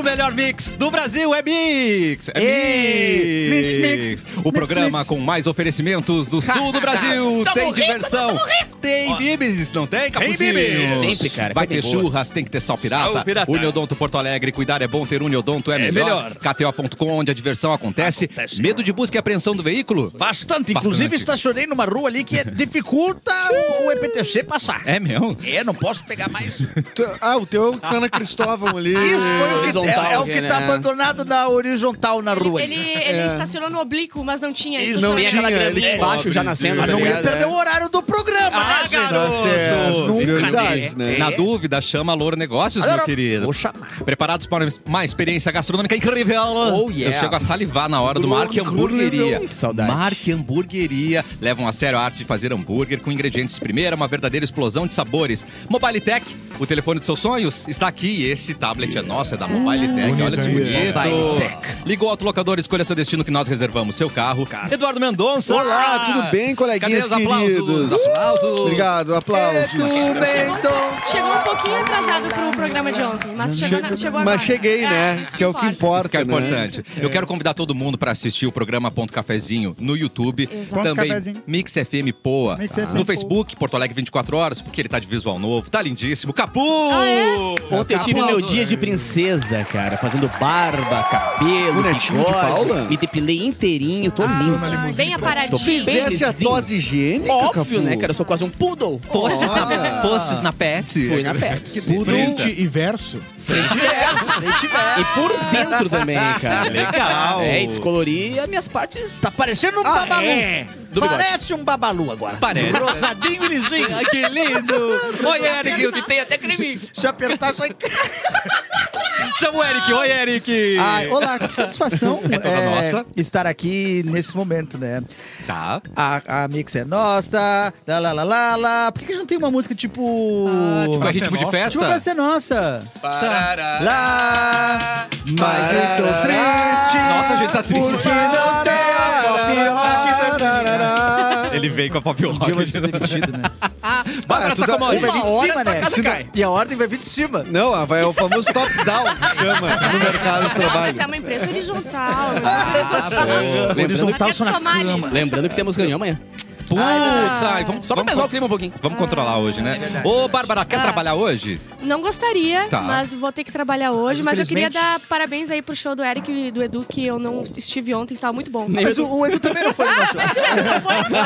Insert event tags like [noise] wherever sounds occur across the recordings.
O melhor mix do Brasil é Mix! É Ei, Mix! mix, mix, O programa mix. com mais oferecimentos do sul do [laughs] Brasil. Tamo tem rico, diversão. Tem bibis, não tem, Capuzinho? bibis. Sempre, cara, Vai ter boa. churras, tem que ter sal pirata. Sal pirata. Uniodonto Porto Alegre, cuidar é bom, ter Uniodonto é, melhor. melhor. KTO.com, onde a diversão acontece. Acontece. Medo de busca e apreensão do veículo? Bastante. Inclusive, Bastante. estacionei numa rua ali que dificulta o EPTC passar. É mesmo? É, não posso pegar mais. Isso [laughs] Ah, o teu tá na Cristóvão ali. foi o que, horizontal é, é o que tá né? abandonado na horizontal na rua. Ele, ele estacionou no oblíquo, mas não tinha Isso, isso. não aquela tinha, graminha ele embaixo pobre, já nascendo. Mas tá não ia perder É. o horário do programa, Ah, né, garoto! Tá certo. Nunca, Prioridades, né? né? É. Na dúvida, chama a Louro Negócios, meu querido. Vou chamar. Preparados para uma experiência gastronômica incrível? Oh, yeah. Eu chego a salivar na hora do Marque Hamburgueria. Que saudade. Marque Hamburgueria. Levam a sério a arte de fazer hambúrguer com ingredientes de primeira, uma verdadeira explosão de sabores. Mobile Tech, o telefone dos seus sonhos, está aqui. Esse tablet é nosso, é da Mobile Tech. Olha que bonito. Liga o autolocador, escolha seu destino que nós reservamos seu carro. Eduardo Mendonça. Olá, tudo bem, coleguinhas Cadê os aplausos? queridos? Aplausos. Obrigado, aplausos. Chegou um pouquinho atrasado pro programa de ontem, mas chegou, chegou agora. Mas cheguei, né? isso Que é o que importa, Isso que é né? importante. Eu quero convidar todo mundo para assistir o programa Ponto Cafezinho no YouTube. Exato. Também. Mix FM Poa. Mix no Facebook, Porto Alegre 24 horas, porque ele tá de visual novo. Tá lindíssimo. Capu! Ah, é? Ontem eu tive meu dia de princesa, cara, fazendo barba, cabelo, Bonetinho de bigode. Paula? Me depilei inteirinho, tô lindo. Bem Tô aparadinho. Fizesse a dose higiênica, Óbvio, Capu? né, cara? Eu sou quase um poodle. Fostes na, fostes na Pet? Fui na Pets. Frente e verso. E por dentro também, cara. [laughs] Legal. É, e descolori as minhas partes. Tá parecendo um babalu. Do bigode. Parece um babalu agora. Parece. Rosadinho e lisinho. Ai, que lindo! Oi, Eric. E tem até creme. Se apertar, sai... [laughs] Chama o Eric. Oi, Eric. Ai, olá, que satisfação [laughs] É toda nossa. estar aqui nesse momento, né? Tá. A, a mix é nossa, lá, lá, lá, lá, lá. Por que, que a gente não tem uma música tipo... Ah, tipo, Com Vai ser ritmo de nossa? Tipo, festa? vai ser nossa. Parará. Lá, mas eu estou triste. Nossa, a gente tá triste. Porque não tem a pop rock Ele veio com a pop Um dia vai rock. ser demitido, né? [laughs] Bárbara Ah, tá- Sacomori. Vai vir de cima, né? não-. E a ordem vai vir de cima. Não, ah, vai é o famoso top-down que [laughs] chama no mercado de Não, trabalho. mas é uma empresa horizontal. Horizontal Até só na cama. Lembrando que temos reunião amanhã. Putz, ai, vamos, Só pra vamos, pesar o clima um pouquinho. vamos controlar hoje, né? Ô, Bárbara, quer Ah. trabalhar hoje? Não gostaria, Tá. mas vou ter que trabalhar hoje. Mas, eu queria infelizmente- dar parabéns aí pro show do Eric e do Edu, que eu não estive ontem, estava muito bom. Mas o, o Edu também não foi no [laughs] show. Mas se o Edu não foi, eu não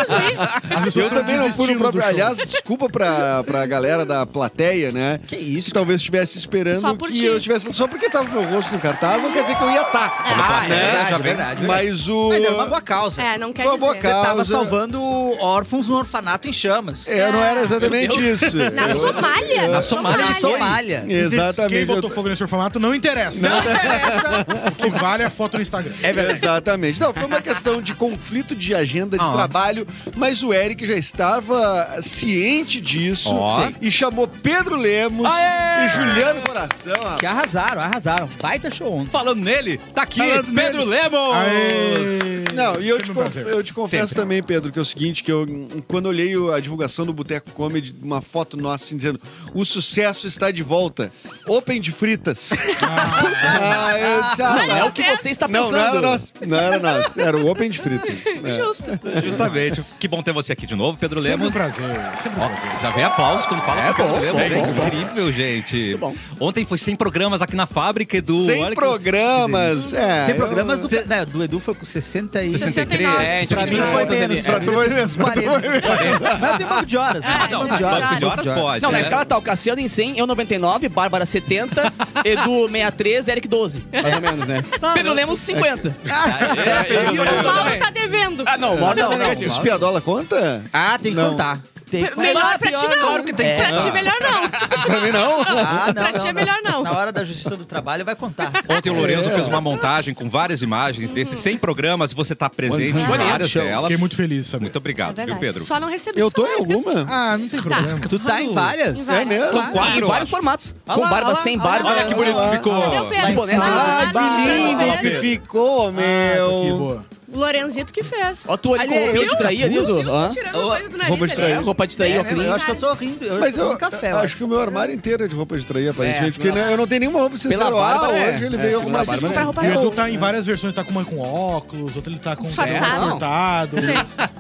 ir. Pessoas Eu também não fui no próprio. Aliás, desculpa pra, pra galera da plateia, né? Que isso? Que talvez estivesse esperando Só por que ti. eu estivesse. Só porque tava meu rosto no cartaz, não quer dizer que eu ia estar. Ah, é né? verdade, Já é verdade. Mas o. Mas era uma boa causa. É, não quer Foi uma boa dizer. causa. Você tava salvando órfãos no orfanato em chamas. É, não era exatamente isso. [laughs] Na Somália? Na Somália, Na Somália. Exatamente. Quem botou fogo nesse orfanato não interessa. Não interessa. [laughs] O que vale é a foto no Instagram. É verdade. Exatamente. Não, foi uma questão de conflito de agenda de Ah. trabalho, mas o Eric já estava ciente disso Ó. e chamou Pedro Lemos Aê! e Juliano Coração. rapaz. Que arrasaram, arrasaram. Baita show ontem. Falando nele, tá aqui, Falando Pedro Lemos! Aê! Não, e eu Sempre te, um conf- eu te confesso Sempre. também, Pedro, que é o seguinte, que eu, quando olhei a divulgação do Boteco Comedy, uma foto nossa assim, dizendo o sucesso está de volta. Open de fritas. Ah, eu disse, ah, Não, é não, o que você está não, pensando. não era nosso. Não era nosso. Era o Open de fritas. [laughs] É. Justo. Justamente. Que bom ter você aqui de novo, Pedro Sempre um Lemos. prazer. Sempre um Ó, prazer. já vem aplausos quando fala É com o Pedro bom, Lemos. bom, é incrível, gente. Muito bom. Ontem foi 100 programas aqui na fábrica, Edu. Sem Olha que- programas. É, Sem eu- programas do, né, do Edu foi com 60 e... 63. É, a gente Pra mim foi ali. menos. É. Pra tu foi menos. 40. [laughs] Mas tem banco de horas. Ah, tem não, banco de horas. banco de horas pode. Não, na né? escala tá o Cassiano em 100, eu 99, Bárbara 70, [laughs] Edu 63, Eric 12. Mais ou menos, né? Pedro Lemos 50. É, [laughs] e o Mauro tá devendo. Ah, não, o Mauro Não, tá não, negativo. Espiadola conta? Ah, tem que Não. contar. Tem que Melhor pra ti não. Claro que tem que Pra ti melhor não. [laughs] Pra mim, não. [laughs] Ah, não, Pra ti não, é melhor não. Na hora da justiça do trabalho vai contar. Ontem o Lourenço É. fez uma montagem com várias imagens desses 100 programas e você tá presente em várias delas. Fiquei muito feliz, sabe? Muito É obrigado, viu, verdade. Pedro? Só não recebi Eu tô em alguma? Ah, não tem problema. Tu tá em várias? Em várias. mesmo? São Em quatro. vários formatos. Com barba, sem barba. Olha que bonito que ficou. Ah, Ah, que lindo que ficou, Ah, meu. que boa. O Lorenzito que fez. Ó, tu ali com roupinha de trair ali, Edu. Hã? Roupa de trair. É, roupa de trair, É, óculos. eu acho que eu tô rindo. Eu Mas eu café, acho, acho. que o meu armário inteiro é de roupa de trair, aparentemente. É, porque né, eu não tenho nenhuma roupa Pela sincero. Ah, barba, é. hoje ele É, veio com uma... Né? roupa O Edu tá em várias versões, tá com uma com óculos, outro ele tá com Disfarçado.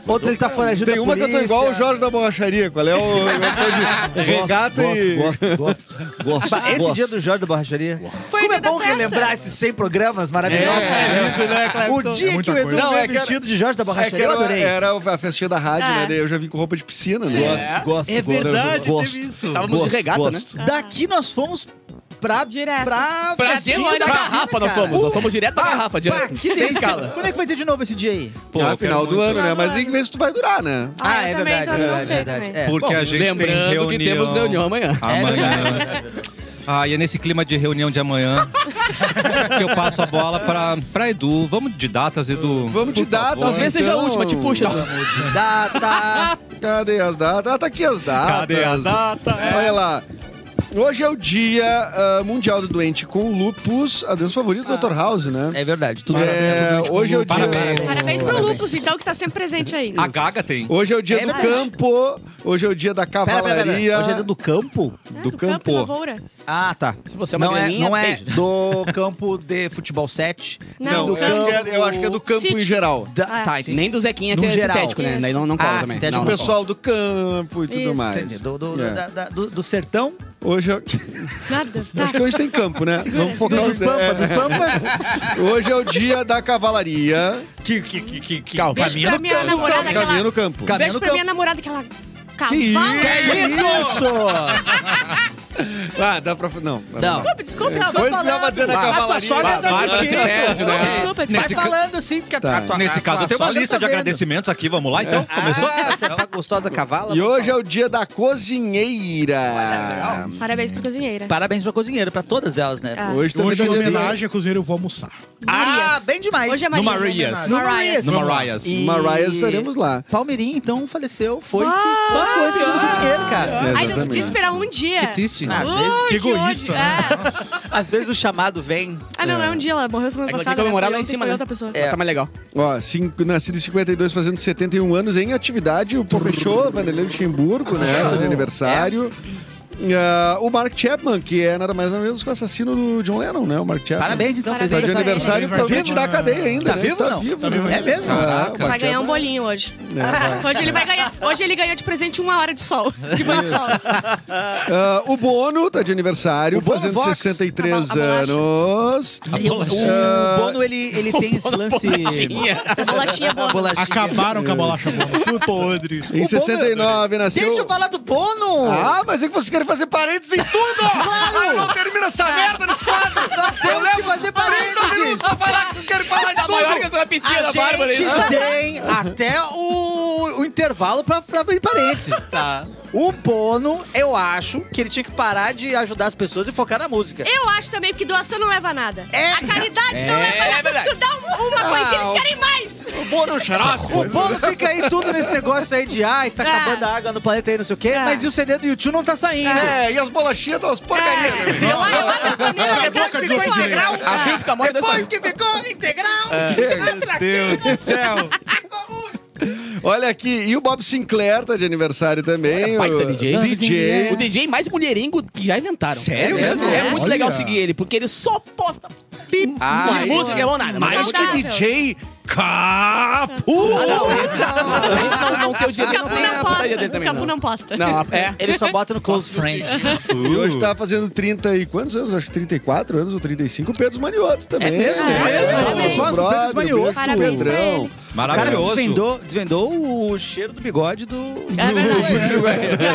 Outro ele tá foragido Tem uma que eu tô igual o. Jorge da borracharia. Qual é o... [laughs] regata e... Gosto, Esse dia do Jorge da Borracharia. Foi Como é bom relembrar esses 100 programas maravilhosos. É, cara. é isso, né, Clepton? O dia É muita que o Edu coisa. Não, veio é que era- vestido de Jorge da É Borracharia, eu era, adorei. era a festinha da rádio, É. né? Daí eu já vim com roupa de piscina, né? É. Gosto, É gosto. verdade, Gosto. teve isso. Estávamos de regata, né? Daqui nós fomos pra... Direto. Pra, Pra festinha dentro da da garrafa nós cara. fomos. Nós fomos direto da garrafa, direto. que Sem delícia. escala. Quando é que vai ter de novo esse dia aí? Pô, ah, eu final do ano, né? Mas tem que ver se tu vai durar, né? Ah, eu é verdade, é verdade, é. É. Porque Bom, a gente tem Lembrando reunião. que temos reunião amanhã. [laughs] [laughs] [laughs] Amanhã. Ah, e é nesse clima de reunião de amanhã [laughs] que eu passo a bola pra, pra Edu. Vamos de datas, Edu. Vamos de Por favor. datas. Talvez seja a então. última, te puxa. Edu. Data... [laughs] Cadê as datas? Ah, tá aqui as datas. Cadê as datas? Olha lá. Hoje é o dia ah, mundial do doente com lupus. A Deus favorito do Dr. House, né? É verdade, tudo É, hoje é o dia... Parabéns. Parabéns pro Lupus, então, que tá sempre presente aí. A Gaga tem. Hoje é o dia É do verdade. campo. Hoje é o dia da Pera, pera, pera. cavalaria. Hoje é dia do campo? Ah, do campo. e lavoura. Ah, tá. Se você é uma não é, não é beijo. do campo de futebol 7. Não, do eu acho, que campo. é, eu acho que é do campo Sítio. em geral. Da, Ah. Tá, entendi. Nem do Zequinha, No que é geral. sintético, né? Isso. Daí não, não cola Ah, também. sintético. Não, O pessoal do campo e tudo Isso. mais. Entendi. Do, do, É. da- da- do, do sertão, Hoje é... Nada. [laughs] Tá. Acho que hoje tem campo, né? Vamos focar dos no- pampas, é. dos pampas. [laughs] Hoje é o dia da cavalaria. que, que, que, que, que Calma. Beijo pra minha namorada, Caminha no campo. Caminha Beijo no pra campo. minha namorada, aquela... Que isso? Cavalo. isso? [laughs] Ah, dá pra... Não. Não. Desculpe, desculpe, Não, desculpe. Depois que tava dizendo a Ah, cavalaria... sogra Ba- tá Bárbara se assistindo. perde, né? Desculpa, Vai desculpa. falando assim, porque a, Tá. a tua Nesse a caso, eu tenho uma sogra lista tá de agradecimentos aqui. Vamos lá, então? Começou? Ah, você tá gostosa cavala? E hoje é o dia da cozinheira. Parabéns pra cozinheira. Parabéns pra cozinheira, pra todas elas, né? Ah. Hoje também Hoje, em tá dia- homenagem a cozinheiro, eu vou almoçar. Ah, bem demais. Hoje é No Marias. No Marias. No Marias. E- Marias estaremos lá. Palmeirinho, então, faleceu. Foi-se Ah, pouco antes do cozinheiro, cara. É, Ai, não podia esperar um dia. Que triste. Às Ui, vezes, Que ódio. egoísta, né? É. [laughs] às vezes o chamado vem. Ah, não, é um dia. Ela morreu semana É que tem que comemorar né? lá em cima, ontem, né? outra pessoa. É. Tá mais legal. Ó, cinco, nascido em 52, fazendo 71 anos em atividade. O Porfechou, Vanderlei Luxemburgo, né? Tá de aniversário. Ah, o Mark Chapman, que é nada mais nada menos que o assassino do John Lennon, né? O Mark Chapman. Parabéns, então. Fez Tá de Parabéns. aniversário, provavelmente ter da uma- cadeia ainda, Tá né? vivo Tá não? vivo, Tá vivo né? É mesmo? Ah, Vai Mark ganhar um Chapman- bolinho hoje. É. [laughs] Hoje ele vai ganhar. Hoje ele ganhou de presente uma hora de sol. De banho de sol. Ah, o Bono tá de aniversário, O Bono fazendo Vox. 63 A a anos. E o, o Bono, ele, ele tem [laughs] esse lance... Bolachinha boa. Bolachinha. Acabaram com a bolacha boa. Tudo [laughs] podre. Em O Bono- 69 nasceu. Deixa eu falar do Bono! Ah, mas é que vocês fazer parênteses em tudo! [laughs] Claro! Não termina essa merda nesse quadro! Nós temos que fazer 30 parênteses! pra falar que vocês querem falar de Tá maior que tudo! essa A da Bárbara. gente isso. tem até o, o intervalo pra, pra abrir parênteses. Tá. O Bono, eu acho que ele tinha que parar de ajudar as pessoas e focar na música. Eu acho também, porque doação não leva a nada. É. A caridade não É leva a nada. verdade. Tu dá um- uma coisinha, Ah, eles querem mais. O Bono é um xarope. O Bono fica aí tudo nesse negócio aí de ai, tá É. acabando a água no planeta aí, não sei o quê, É. mas e o CD do YouTube não tá saindo. É, e as bolachinhas das porcarias. É. Eu boca de que de integral. Depois que ficou integral, Meu Deus do céu. Olha aqui, e o Bob Sinclair tá de aniversário também. Baita o DJ. DJ. O DJ mais mulherengo que já inventaram. Sério mesmo? mesmo? É muito Olha. legal seguir ele, porque ele só posta pip. Ah, Não é música, é bom nada. mas é Mais que. DJ Capu! Ah, não, esse não. Não, não, não, dia O dele não Capu tem não posta. Capu não. não posta. Não, é. Ele só bota no Close Friends. E hoje tá fazendo 30 e quantos anos? Acho que 34 anos ou 35. O Pedro Manioto também. É mesmo? É mesmo? Brother, Pedro Manioto. Parabéns Pedrão. Ele. O cara Maravilhoso. desvendou, desvendou o cheiro do bigode do... É verdade.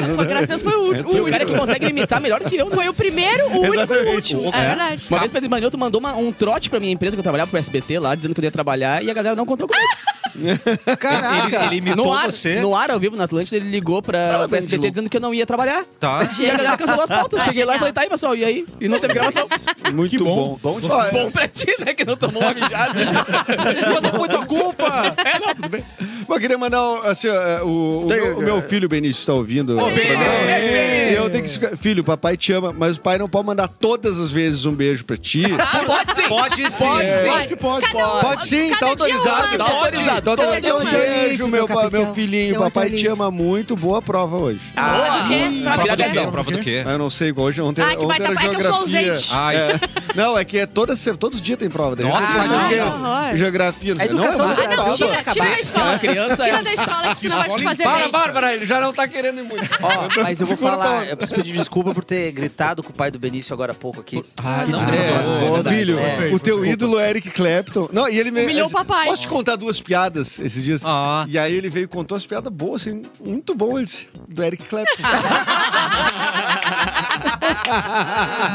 [laughs] Foi, graças a Deus foi o, Se o o, cara que consegue imitar melhor que eu, foi o primeiro, o único e o último. É verdade. Uma vez o Pedro Manioto mandou uma- um trote pra minha empresa que eu trabalhava pro SBT lá, dizendo que eu ia trabalhar, e a galera não contou comigo. [laughs] [laughs] Caraca! Ele, ele imitou no ar, você. no ar, ao vivo, na Atlântida, ele ligou pra, Parabéns, SBT dizendo que eu não ia trabalhar. Tá. E a galera cancelou as pautas. Eu Cheguei lá e falei, tá aí, pessoal, e aí? E não teve gravação. [laughs] Muito Que bom. bom. É- Bom pra ti, né, que não tomou uma mijada. Mas [laughs] não tua culpa. é, não, tudo bem. Eu queria mandar assim, ó, o, o meu, o meu filho Benício está ouvindo. o. Beni. E eu ter que. Filho, papai te ama, mas o pai não pode mandar todas as vezes um beijo pra ti. Ah, pode sim. Pode sim. Pode É. sim. Acho que pode. Cada- Pode sim, tá Cada dia autorizado. Tá autorizado. Então, Todo um uma. beijo, meu, Meu pa- capitão. meu filhinho. Eu Papai te ama muito. Boa prova hoje. Prova do quê? Prova Prova do do quê? quê? Prova do quê? Ah, Eu não sei, hoje ontem, Ah, que ontem era tá- é que eu sou geografia. ausente. Ai. É. Não, é que é toda, todos os dias tem prova. Nossa, Ah, imagina. porque Que horror. Geografia, não. Não, educação é do muito Brasil brava. tem que Se acabar. a escola criança Tira é da escola que senão vai te fazer Para, bem. Bárbara, ele já não tá querendo ir muito. Ó, mas eu vou Segura falar, eu preciso pedir desculpa por ter gritado com o pai do Benício agora há pouco aqui. Ah, não Ah, verdade. Filho, É. o teu ídolo é Eric Clapton. Não, e ele me. Humilhou o papai. Posso te contar duas piadas esses dias? Ah. E aí ele veio e contou as piadas boas, assim, muito bom ele disse, do Eric Clapton. [laughs]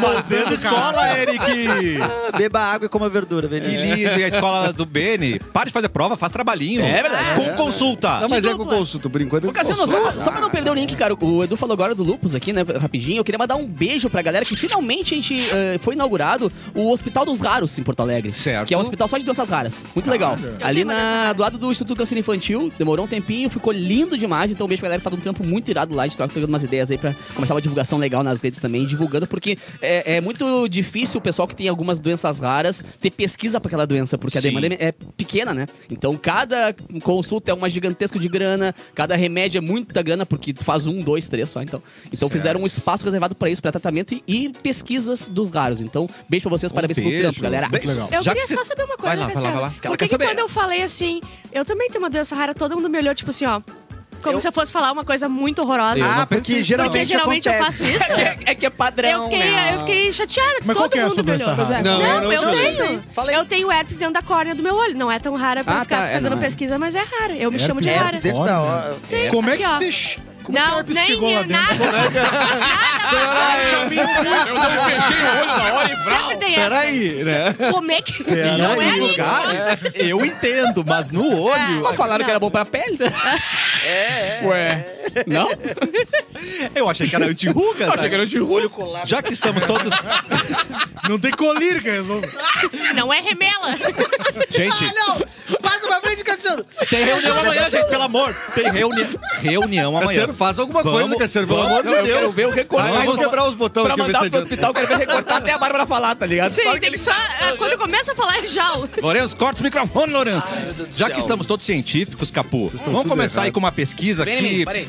Fazendo escola, Eric. Beba água e coma verdura, lindo. E a escola do Beni. Para de fazer prova, faz trabalhinho. É verdade. Com consulta. Não, mas é com consulta, por enquanto. é Ô, Cassiano, só, só pra não perder o link, cara, o Edu falou agora do Lupus aqui, né, rapidinho. Eu queria mandar um beijo pra galera que finalmente a gente eh, foi inaugurado o Hospital dos Raros em Porto Alegre. Certo. Que é um hospital só de doenças raras. Muito legal. Ali uma doença na, do lado do Instituto Câncer Infantil, demorou um tempinho, ficou lindo demais. Então, um beijo pra galera que faz um trampo muito irado lá. A gente tá pegando umas ideias aí pra começar uma divulgação legal nas redes também, divulgando, porque é, é muito difícil o pessoal que tem algumas doenças raras ter pesquisa pra aquela doença, porque Sim. a demanda é pequena, né? Então, cada consulta é uma gigantesca de grana, cada remédio é muita grana, porque faz um, dois, três só. Então, então fizeram um espaço reservado pra isso, pra tratamento e, e pesquisas dos raros. Então, beijo pra vocês, parabéns pelo beijo. trampo, galera. Beijo. legal. Eu Já queria que só saber uma Vai coisa, lá, vai lá, vai lá. Que ela Por quer que, que saber. quando eu falei assim, eu também tenho uma doença rara, todo mundo me olhou, tipo assim, ó. Como Eu- se eu fosse falar uma coisa muito horrorosa. Eu não Ah, porque geralmente, Porque geralmente eu faço isso. [laughs] É, é que é padrão, Eu fiquei, né? eu fiquei chateada. Mas todo qual que é mundo doença rara? Não, Não, eu eu, não te tenho. Falei. Eu tenho herpes dentro da córnea do meu olho. Não é tão rara pra Ah, ficar tá, é, fazendo não é. pesquisa, mas é rara. Eu me chamo de Herpes rara. Herpes dentro da. Sim, Como é que você. Como é que o Não, herpes nem chegou lá eu, dentro? [laughs] Eu não fechei o olho na hora e essa. Peraí, né? Como é que... Em Não é lugar, eu entendo, mas no olho. Mas falaram que era bom pra pele. [laughs] É, Ué. Não? Eu achei que era anti-ruga. [laughs] Achei que era olho. Já que estamos todos. [laughs] Não tem colírio que resolve. Não é remela. Gente, Ah, não! Passa pra frente, Cassiano! tem reunião amanhã, gente, pelo amor. Tem reunião. Reunião amanhã. Cassiano, faz alguma Vamos, coisa, Cassiano, pelo vamos. amor de eu quero Deus. ver o recorte. Aí vamos quebrar os botões Pra aqui, ver mandar pro hospital, eu quero ver recortar até a Bárbara falar, tá ligado? Sim, Só tem que só... ah, Quando começa a falar é já. Lourenço, corta os microfones, Lourenço. Já que estamos todos científicos, Capu, vamos começar aí errado. com uma pesquisa Vem mim, que parei.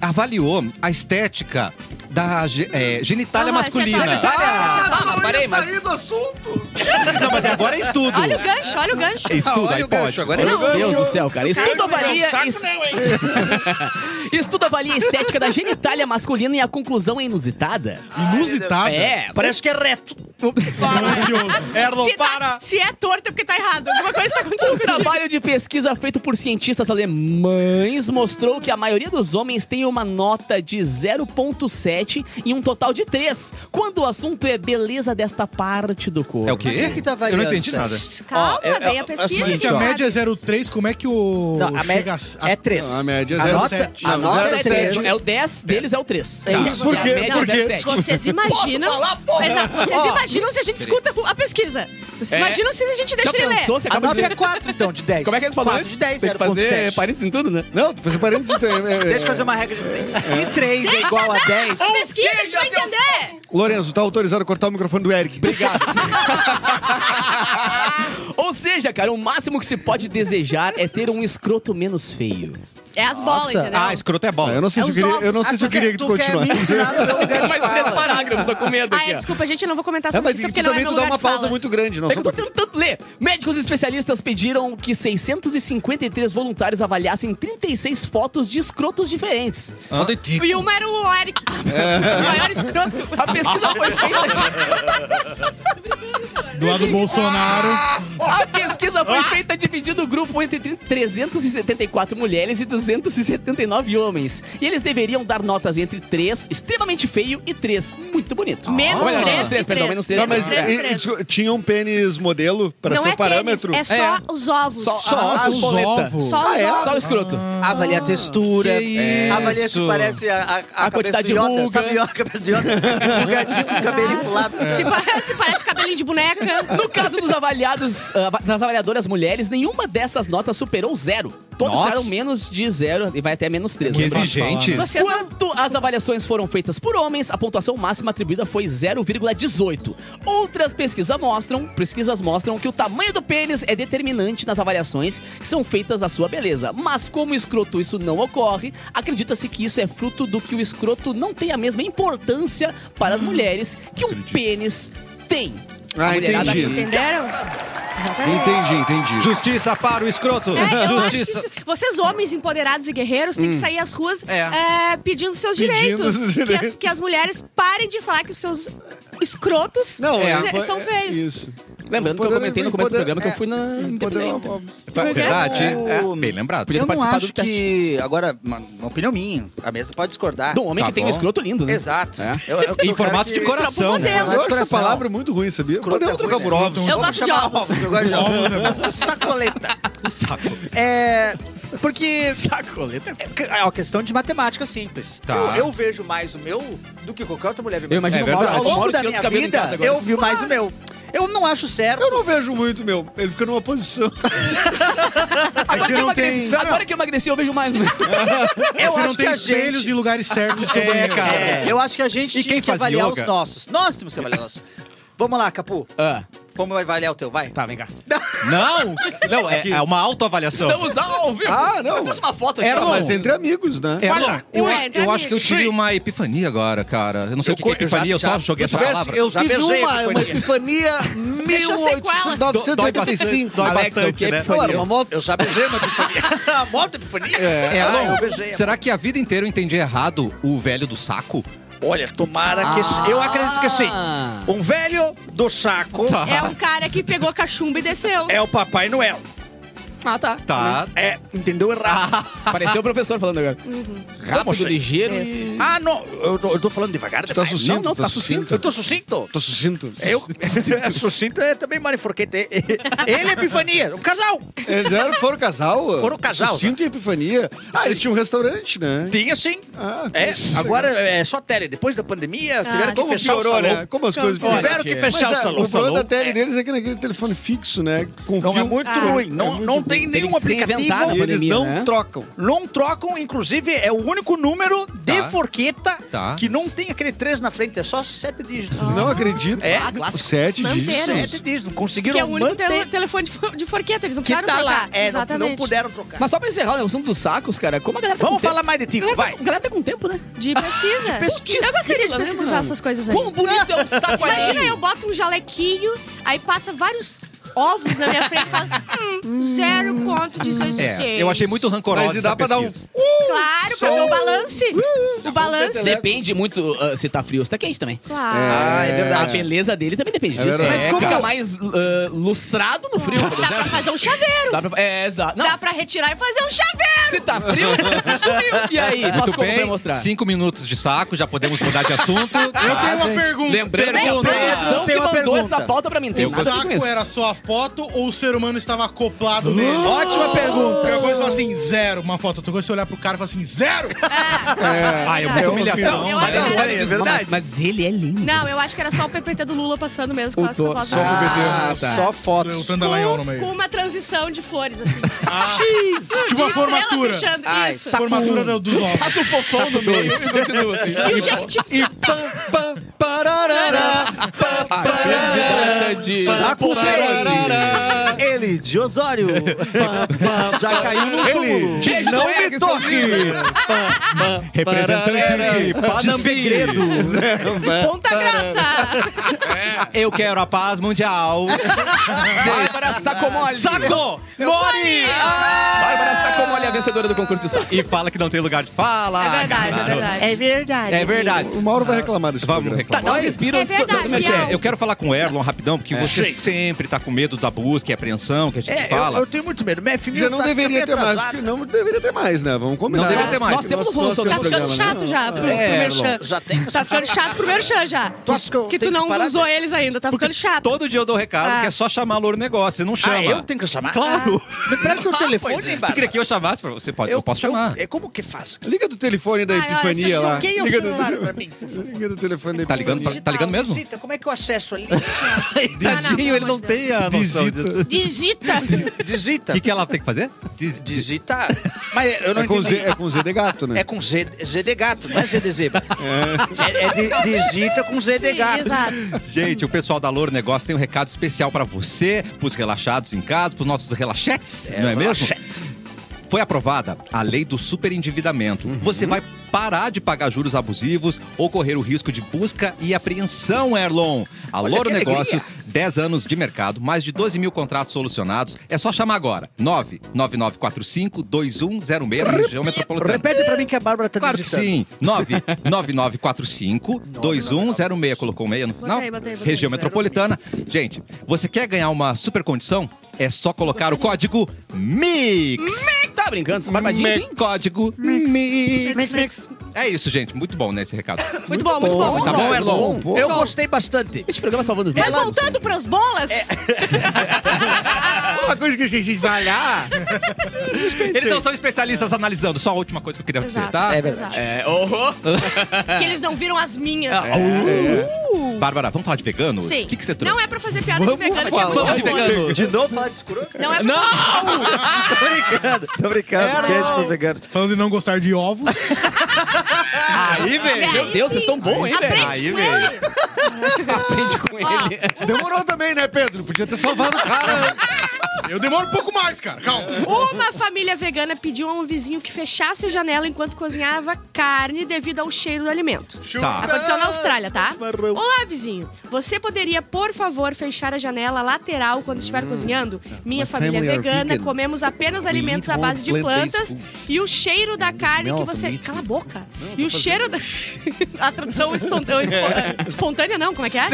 avaliou a estética da é, genitália Aham, é masculina. top. Ah, mas parei, mas... Sair do assunto. Não, mas agora é estudo. Olha o gancho, olha o gancho. É estudo, Olha aí o gancho, pode. agora é Meu o Deus do céu, cara. Estudo avalia. saco es- não, hein? [laughs] Estudo avalia a estética da genitália masculina e a conclusão é inusitada. Inusitada. É. Parece que é reto. Ansioso. Erlon, Se, tá- para! se é torto é porque tá errado. Alguma coisa tá acontecendo Um trabalho de pesquisa feito por cientistas alemães mostrou que a maioria dos homens tem uma nota de 0,7 e um total de 3, quando o assunto é beleza desta parte do corpo. É o quê? Quem que tá Eu não entendi nada. Calma, Ó, é- vem é- a é o pesquisa. seguinte, Se a média é 0,3, como é que o. Não, a média a- é 3. A média é a nota, 0,7. a nota é 0,7. 3. É o 10, deles é o 3. É isso. Por quê? A média Por é quê? 0,7. Vocês imaginam. Posso falar, porra? Exato, vocês Ó. imaginam se a gente escuta a pesquisa. Vocês É. imaginam se a gente Já deixa ele ler. pensou? Você A de nota ler. é 4, então, de 10. Como é que eles falam 4 antes? de 10, Tem que fazer 0,7. parênteses em tudo, né? Não, tu fazer parênteses. é- é- Deixa eu fazer uma regra de 3. Se 3 é igual a 10... Ou Pesquisa, seja, seus- entender. Lourenço, tá autorizado a cortar o microfone do Eric. Obrigado. [laughs] Ou seja, cara, o máximo que se pode desejar é ter um escroto menos feio. É as bolas, Nossa. entendeu? Ah, escroto é bola. eu não sei É se eu os queria, eu ovos. não sei se eu tu quer- queria que tu tu quer me continuasse. ensinar no meu lugar [laughs] de Mais três fala. parágrafos, tô com medo Ah, aqui. é, ó. desculpa, gente, eu não vou comentar É, sobre mas isso tu porque não é também meu tu dá lugar uma de pausa fala. muito grande, não É só que eu tô pouquinho. tentando ler. Médicos especialistas pediram que 653 voluntários avaliassem 36 fotos de escrotos diferentes. E uma era o Eric. O maior escroto. A pesquisa foi feita. Do lado do Bolsonaro. A pesquisa foi feita dividindo o grupo entre 374 mulheres e 279 homens. E eles deveriam dar notas entre 3, extremamente feio, e 3, muito bonito. Menos Olha, três menos três, e perdão, três. menos três. Tá, mas e- isso- tinha um pênis modelo pra Não ser é o parâmetro? tênis, é só os ovos. Só, Só a, os ovos. Só Ah, é? Só o escroto. Avalia a textura, Que avalia se parece a, a, a, cabeça quantidade de ruga. [laughs] Com os cabelinhos pro lado. Se parece, [laughs] parece cabelinho de boneca. No caso dos avaliados, ah, das avaliadoras mulheres, nenhuma dessas notas superou zero. Todas Nossa. tiraram menos de zero e vai até menos três. Que exigente. Vocês não- Quanto as avaliações foram feitas por homens, a pontuação máxima atribuída foi 0,18. Outras pesquisas mostram, pesquisas mostram que o tamanho do pênis é determinante nas avaliações que são feitas da sua beleza. Mas como o escroto isso não ocorre, acredita-se que isso é fruto do que o escroto não tem a mesma importância para as mulheres que um pênis tem. Ah, entendi. Entenderam? Entendi, entendi. Justiça para o escroto. É, eu acho que Justiça. isso- vocês, homens empoderados e guerreiros, têm que sair às ruas É. é, pedindo seus Pedindo direitos. seus Que, as, direitos. que as mulheres parem de falar que os seus escrotos Não, é, se- foi- são é feios. Isso. Lembrando que eu Poder- comentei no começo do poder- programa que eu é, fui na Poder- Independente. Foi verdade. É. Bem lembrado. Podia Eu ter não participado acho do teste. que. Agora, uma, uma opinião minha. A mesa pode discordar. Do homem Tá que tem um bom. escroto lindo, né? Exato. É. Eu- eu- Em formato de coração. modelo. É, Eu acho essa palavra muito ruim, sabia? Escroto Podemos é trocar por né? ovos. Eu gosto de ovos. Eu gosto de ovos. É bom. [laughs] Sacoleta. Saco. É. Porque. Sacoleta. É uma questão de matemática simples. Tá. Eu, eu vejo mais o meu do que qualquer outra mulher. Eu mais. imagino É Ao longo Mauro da tirando minha os cabelos em vida, casa agora. eu vi mais o meu. Eu não acho certo. Eu não vejo muito, meu. Ele fica numa posição. [laughs] Agora, que eu não emagreci, tem- agora que eu emagreci, eu vejo mais. Né? [laughs] Eu Você acho não que tem a espelhos gente... em lugares certos no seu É, banheiro. cara. É, eu acho que a gente E tinha quem que faz avaliar yoga? os nossos. Nós temos que avaliar os nossos. Vamos lá, Capu. Ah, Vamos avaliar o teu, vai. tá, vem cá. [laughs] Não! Não, é, é uma autoavaliação. Estamos ao vivo. Ah, não. Eu trouxe uma foto aqui. Era, ó. Mas entre amigos, né? É, Olha, eu, ué, entre eu acho que eu tive uma epifania agora, cara. Eu não sei Eu o que, que é eu já- epifania, eu só já- joguei Se essa palavra. eu Já tive beijei uma, a uma epifania. epifania Deixou sequela. 1895. Dói Alexa, bastante, o que é né? epifania? Não, era uma moto. Eu já beijei uma epifania. [laughs] A moto epifania? É, ah, não. eu beijei. Será que a vida inteira eu entendi errado o velho do saco? Olha, tomara que... Eu acredito que sim. Ah. Um velho do saco É um cara que pegou cachumba e desceu. é o Papai Noel. Ah, tá. Tá. É, entendeu errado. Pareceu o professor falando agora. Rápido, achei? ligeiro Esse. e... Ah, não. Eu tô, eu tô falando devagar Tá demais. sucinto, Não, não, tá tá sucinto. Eu tô sucinto? Tô sucinto. Eu, [laughs] sucinto é também Mário Forquete. [laughs] Ele é Epifania, um casal. Eles eram, foram casal? Foram casal, Sucinto e epifania. Ah, eles tinham um restaurante, né? Tinha sim. Ah, É, isso. agora é só tele. Depois da pandemia, tiveram que Como fechar piorou, o salão. né? Como as coisas Olha, Tiveram que fechar o é, salão. o problema da tele deles é que naquele telefone fixo, né? Com Não é fio, muito Ah. ruim. Não, muito não ruim. Tem nenhum que aplicativo. né? E eles pandemia, não né? trocam. Não trocam, inclusive, é o único número de Tá. forqueta Tá. que não tem aquele 3 na frente, é só 7 dígitos. Não acredito. É. Ah, clássico. Sete Manteram. dígitos. 7 dígitos. Que Conseguiram é o único manter. tele- telefone de, fo- de forqueta, eles não Que precisaram tá lá. trocar. É, não, Exatamente. não puderam trocar. Mas só pra encerrar o assunto dos sacos, cara, como a galera tá Vamos com falar mais de tempo... Tico, A galera, vai. tá- a galera tá com tempo, né? De pesquisa. [laughs] pesquisa. Eu gostaria de Né, pesquisar essas coisas aí. Quão bonito é um saco Imagina, eu boto um jalequinho, aí passa vários ovos na minha frente e falo, hum, 0.16. É, eu achei muito rancorosa Mas e dá pra dar um... pesquisa. Claro, pra ver o balance. O balance. Depende muito ah, se tá frio ou se tá quente também. Claro. Ah, é A verdade. beleza dele também depende É disso. Mas como fica mais ah, lustrado no frio, Dá pra fazer um chaveiro. Dá pra... É, exato. Não, Dá pra retirar e fazer um chaveiro. se tá frio, [laughs] sumiu. E aí, Muito como pra bem, mostrar? cinco minutos de saco, já podemos mudar de assunto. Eu tenho uma pergunta. Lembrando que a produção que mandou pergunta. essa pauta pra mim. Tem O a saco era só a foto ou o ser humano estava acoplado nele? Ótima pergunta. Porque uma coisa fala assim, zero, uma foto. Coisa você olhar pro cara e falar assim, zero! Ah, é muita Eu humilhação. acho que era- é verdade. Mas ele é lindo. Não, eu acho que era só o PPT do Lula passando mesmo com O essa to- foto. só o PPT. Ah, tá. só fotos. Tandalanhão no Com, meio. com uma transição de flores, assim. Tipo uma formatura. fechando. Ai, Isso. Formatura do- dos ovos. Passa o fofão no meio e continua assim. E o Jequiti E pam, pam, Saco Peide. Ele de Osório. Já caiu no túmulo. Ele, não me toque. Representante de Panambi. Ponta Grossa. Eu quero a paz mundial. Bárbara Sacomoli. Saco! Mori! Bárbara Sacomoli, a vencedora do concurso de saco. E fala que não tem lugar de fala. É verdade, é verdade. É verdade. É verdade. O Mauro vai reclamar desse Vamos reclamar. Dá um respiro É antes do- do verdade, merchan. É, eu quero falar com o Erlon rapidão, porque você Sim. sempre tá com medo da busca e apreensão que a gente É, eu, fala. eu tenho muito medo. Minha filha Já não tá deveria ter mais, porque não deveria ter mais, né? Vamos combinar. Não deveria ter mais. Nós temos solução Tá ficando né? chato já pro, É, merchan. Já tem Tá ficando chato pro merchan já. Tu acha que eu Que tu não usou eles ainda, tá ficando chato. Todo dia eu dou recado Ah. que é só chamar Louro Negócio, você não chama. Ah, eu tenho que chamar? Claro. [laughs] Me presta o telefone, Pois é. Queria que eu chamasse pra você? Pode, eu, posso chamar. é como que faz? Liga do telefone da Epifania você lá. Liga do, [laughs] do telefone da Tá ligando, Epifania. pra- tá ligando mesmo? Digita, como é que eu acesso ali? [laughs] Tadinho, ele não tem a noção. Digita. Digita. [laughs] Digita. O que, que ela tem que fazer? Diz- diz- Digita. Mas eu não É com, entendi. Z, é com Z de gato, né? É com Z, Z de gato, não é Z de zebra. É, é de, de Zita com Z de Sim, gato. exato. Gente, o pessoal da Louro Negócio tem um recado especial pra você, pros relaxados em casa, pros nossos relaxetes, não é mesmo? Foi aprovada a lei do superendividamento. Você vai parar de pagar juros abusivos ou correr o risco de busca e apreensão, Erlon. A Olha que alegria. Negócios, 10 anos de mercado, mais de 12 mil contratos solucionados. É só chamar agora. 99945-2106 na região metropolitana. Repete pra mim que a Bárbara tá Claro que digitando. sim. 99945-2106. [laughs] Colocou um meia no final? Botei, botei, botei. Região metropolitana. Gente, você quer ganhar uma super condição? É só colocar o código MIX. Tá brincando? Essa barbadinha assim? Código MIX. Mix, mix. É isso, gente. Muito bom, né, esse recado. [laughs] Muito bom, muito bom. Tá bom, Erlon? Eu gostei bastante. Esse programa salvando Mas vidas. voltando pras bolas, [laughs] Uma coisa que a gente vai lá. Eles não são especialistas analisando. Só a última coisa que eu queria dizer, Exato. tá? É verdade. É, oh, [laughs] que eles não viram as minhas. Bárbara, vamos falar de veganos? Sim. O que, que você trouxe? Não é pra fazer piada Vamos de vegano, é falar. muito Vamos de vegano. De novo falar de escroto? Não é pra Não! Tô brincando, tô brincando. Beijo pros veganos. Falando em não gostar de ovos. Aí, velho. Meu Deus, vocês estão bons, hein, velho? Aí, velho. Aprende com ele. Demorou também, né, Pedro? Podia ter salvado o cara. Eu demoro um pouco mais, cara. Calma. Uma família vegana pediu a um vizinho que fechasse a janela enquanto cozinhava carne devido ao cheiro do alimento. Tá. Aconteceu na Austrália, tá? Olá, vizinho. Você poderia, por favor, fechar a janela lateral quando estiver cozinhando? Minha My família é vegana, vegan. comemos apenas We alimentos à base de plantas e o cheiro da carne que você... Cala a boca. E o cheiro da... [laughs] A tradução espontânea, [laughs] espontânea não, como é que é?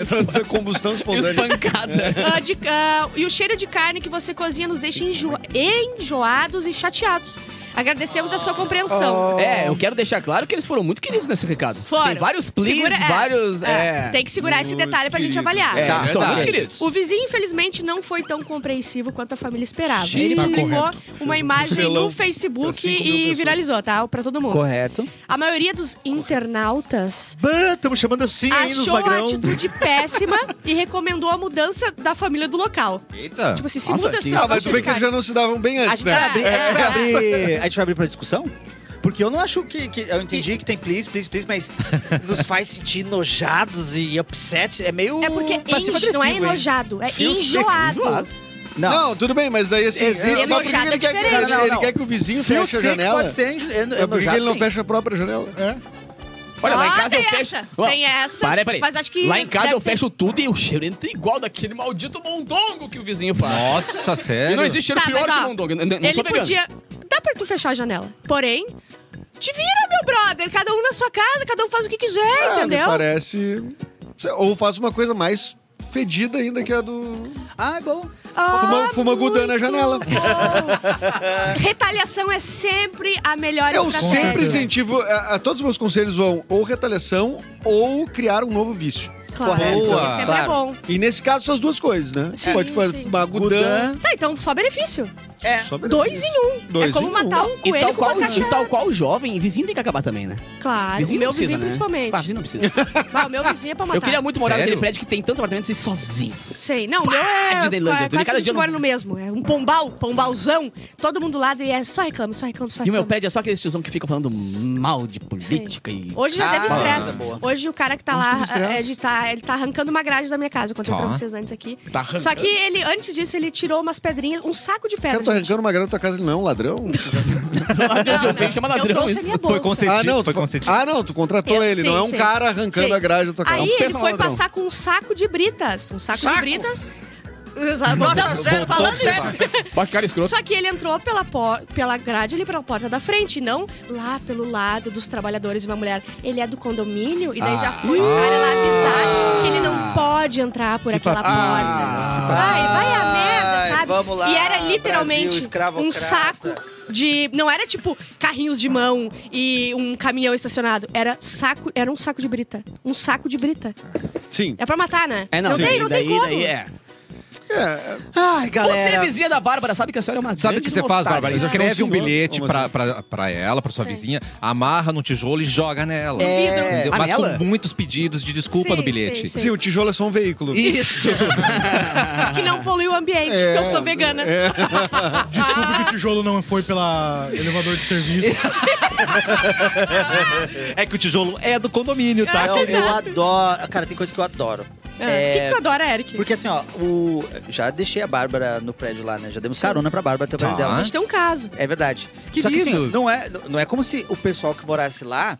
Essa combustão espontânea. Espancada. Ah, de- ah, e o cheiro de carne que você cozinha nos deixa enjo- enjoados e chateados. Agradecemos a sua compreensão. É, eu quero deixar claro que eles foram muito queridos nesse recado. Foram. Tem vários please, Segura- é, vários... é, É, Tem que segurar esse Muito detalhe pra gente querido. avaliar. é, Tá, são muito verdade. queridos. O vizinho, infelizmente, não foi tão compreensivo quanto a família esperava. Sim, Ele tá publicou correto. uma imagem no Facebook mil e pessoas. viralizou, tá? Pra todo mundo. Correto. A maioria dos internautas Estamos chamando assim aí nos achou a magrão. atitude [laughs] péssima e recomendou a mudança da família do local. Eita. Tipo assim, se Nossa, muda que- Ah, mas tu vê que eles já não se davam bem A antes, gente, vai né? abrir, a, gente vai abrir, a gente vai abrir pra discussão? Porque eu não acho que, que- Eu entendi que tem please, please, please, mas nos [laughs] faz sentir enojados e upset. É meio. É porque passivo enjo- não é hein? enojado, é Fio seco, enjoado. enjoado. Não. Não, tudo bem, mas daí assim. Existe. é só porque Enojado ele, é quer, que- diferente. ele, Não, não, ele não. quer que o vizinho Fio feche a seco janela. pode ser eno- É porque enojado, ele não sim. fecha a própria janela. É. Olha, lá em casa eu tem fecho... essa, Ó, tem essa, Peraí, peraí. mas acho que Lá em casa eu ter- fecho tudo e o cheiro entra igual daquele maldito mondongo que o vizinho faz. Nossa, E sério? não existe cheiro Tá, pior mas, que ó, mondongo. Eu Não, não Ele sou vegano. podia. Dá pra tu fechar a janela. Porém, te vira, meu brother. Cada um na sua casa, cada um faz o que quiser, Ah, me entendeu? parece. Ou faz uma coisa mais fedida ainda que a do. Ah, é bom. Ah, Fuma- fuma muito gudã na janela. [laughs] Retaliação é sempre a melhor Eu estratégia. sempre incentivo. A, a todos os meus conselhos vão ou retaliação ou criar um novo vício. Claro, Boa. sempre Claro. é bom. E nesse caso são as duas coisas, né? Sim, Pode fazer sim. fumar gudã. Gudã. Tá, então só benefício. É. só benefício. Dois em um. Dois é como em um. matar um E coelho tal, com qual, uma e caixa. tal qual jovem, vizinho tem que acabar também, né? Claro, Vizinho o meu precisa, vizinho né? principalmente. Ah, vizinho não precisa. [laughs] Ah, o meu vizinho é pra matar. Eu queria muito morar Sério? naquele prédio que tem tantos apartamentos e ir sozinho. Sei. Não, o meu é. Disneylândia, é quase que cada dia no- mora no mesmo. É um pombal, pombalzão. Todo mundo lá e é só reclamo, só reclamo, só E o meu prédio é só aqueles tiozão que ficam falando mal de política e... Hoje já Ah, teve estresse. boa. Hoje o cara que tá lá, estresse. é, ele, tá, ele tá arrancando uma grade da minha casa. Eu contei Tá. pra vocês antes aqui. Tá arrancando? Só que ele, antes disso, ele tirou umas pedrinhas, um saco de cara pedra. tá gente. arrancando uma grana da tua casa, ele não é um ladrão? [laughs] De eu chama. Eu isso. minha Foi consentido. ah, não, foi consentido. ah, não, tu contratou Eu- ele, sim, não é um sim. cara arrancando Sim. a grade da tua casa. Aí um ele foi ladrão. passar com um saco de britas. Um saco, Saco? de britas. Exato. Não, falando isso. [laughs] Cara escroto. Só que ele entrou pela, por- pela grade ali pela porta da frente, não lá pelo lado dos trabalhadores e uma mulher. Ele é do condomínio e daí já foi o cara lá avisar que ele não pode entrar por aquela Ah. porta. Vai, vai a merda, sabe? vamos lá, e era Brasil literalmente escravocrata. um saco de. Não era tipo carrinhos de mão e um caminhão estacionado. Era saco, era um saco de brita. Um saco de brita. Sim. É pra matar, né? É, não, tem, daí, não daí, tem como. daí é. É, Ai, Você, galera. vizinha da Bárbara, sabe que a senhora é uma Sabe o que você faz. Bárbara? Escreve eu um bilhete pra, pra, pra ela, pra sua vizinha, amarra no tijolo e joga nela. É. Entendeu? Ah, Mas nela? com muitos pedidos de desculpa Sim, no bilhete. sim, sim, o tijolo é só um veículo. Isso! [laughs] Que não polui o ambiente, É, eu sou vegana. [laughs] Desculpe que o tijolo não foi pela elevador de serviço. é que o tijolo é do condomínio, tá? Não, eu Exato. adoro. Cara, tem coisa que eu adoro. O É, que, que tu adora, Eric? Porque assim, ó, o... já deixei a Bárbara no prédio lá, né? Já demos carona pra Bárbara até o prédio Tá. dela. A gente tem um caso. É verdade. Que Só que assim, não é, não é como se o pessoal que morasse lá.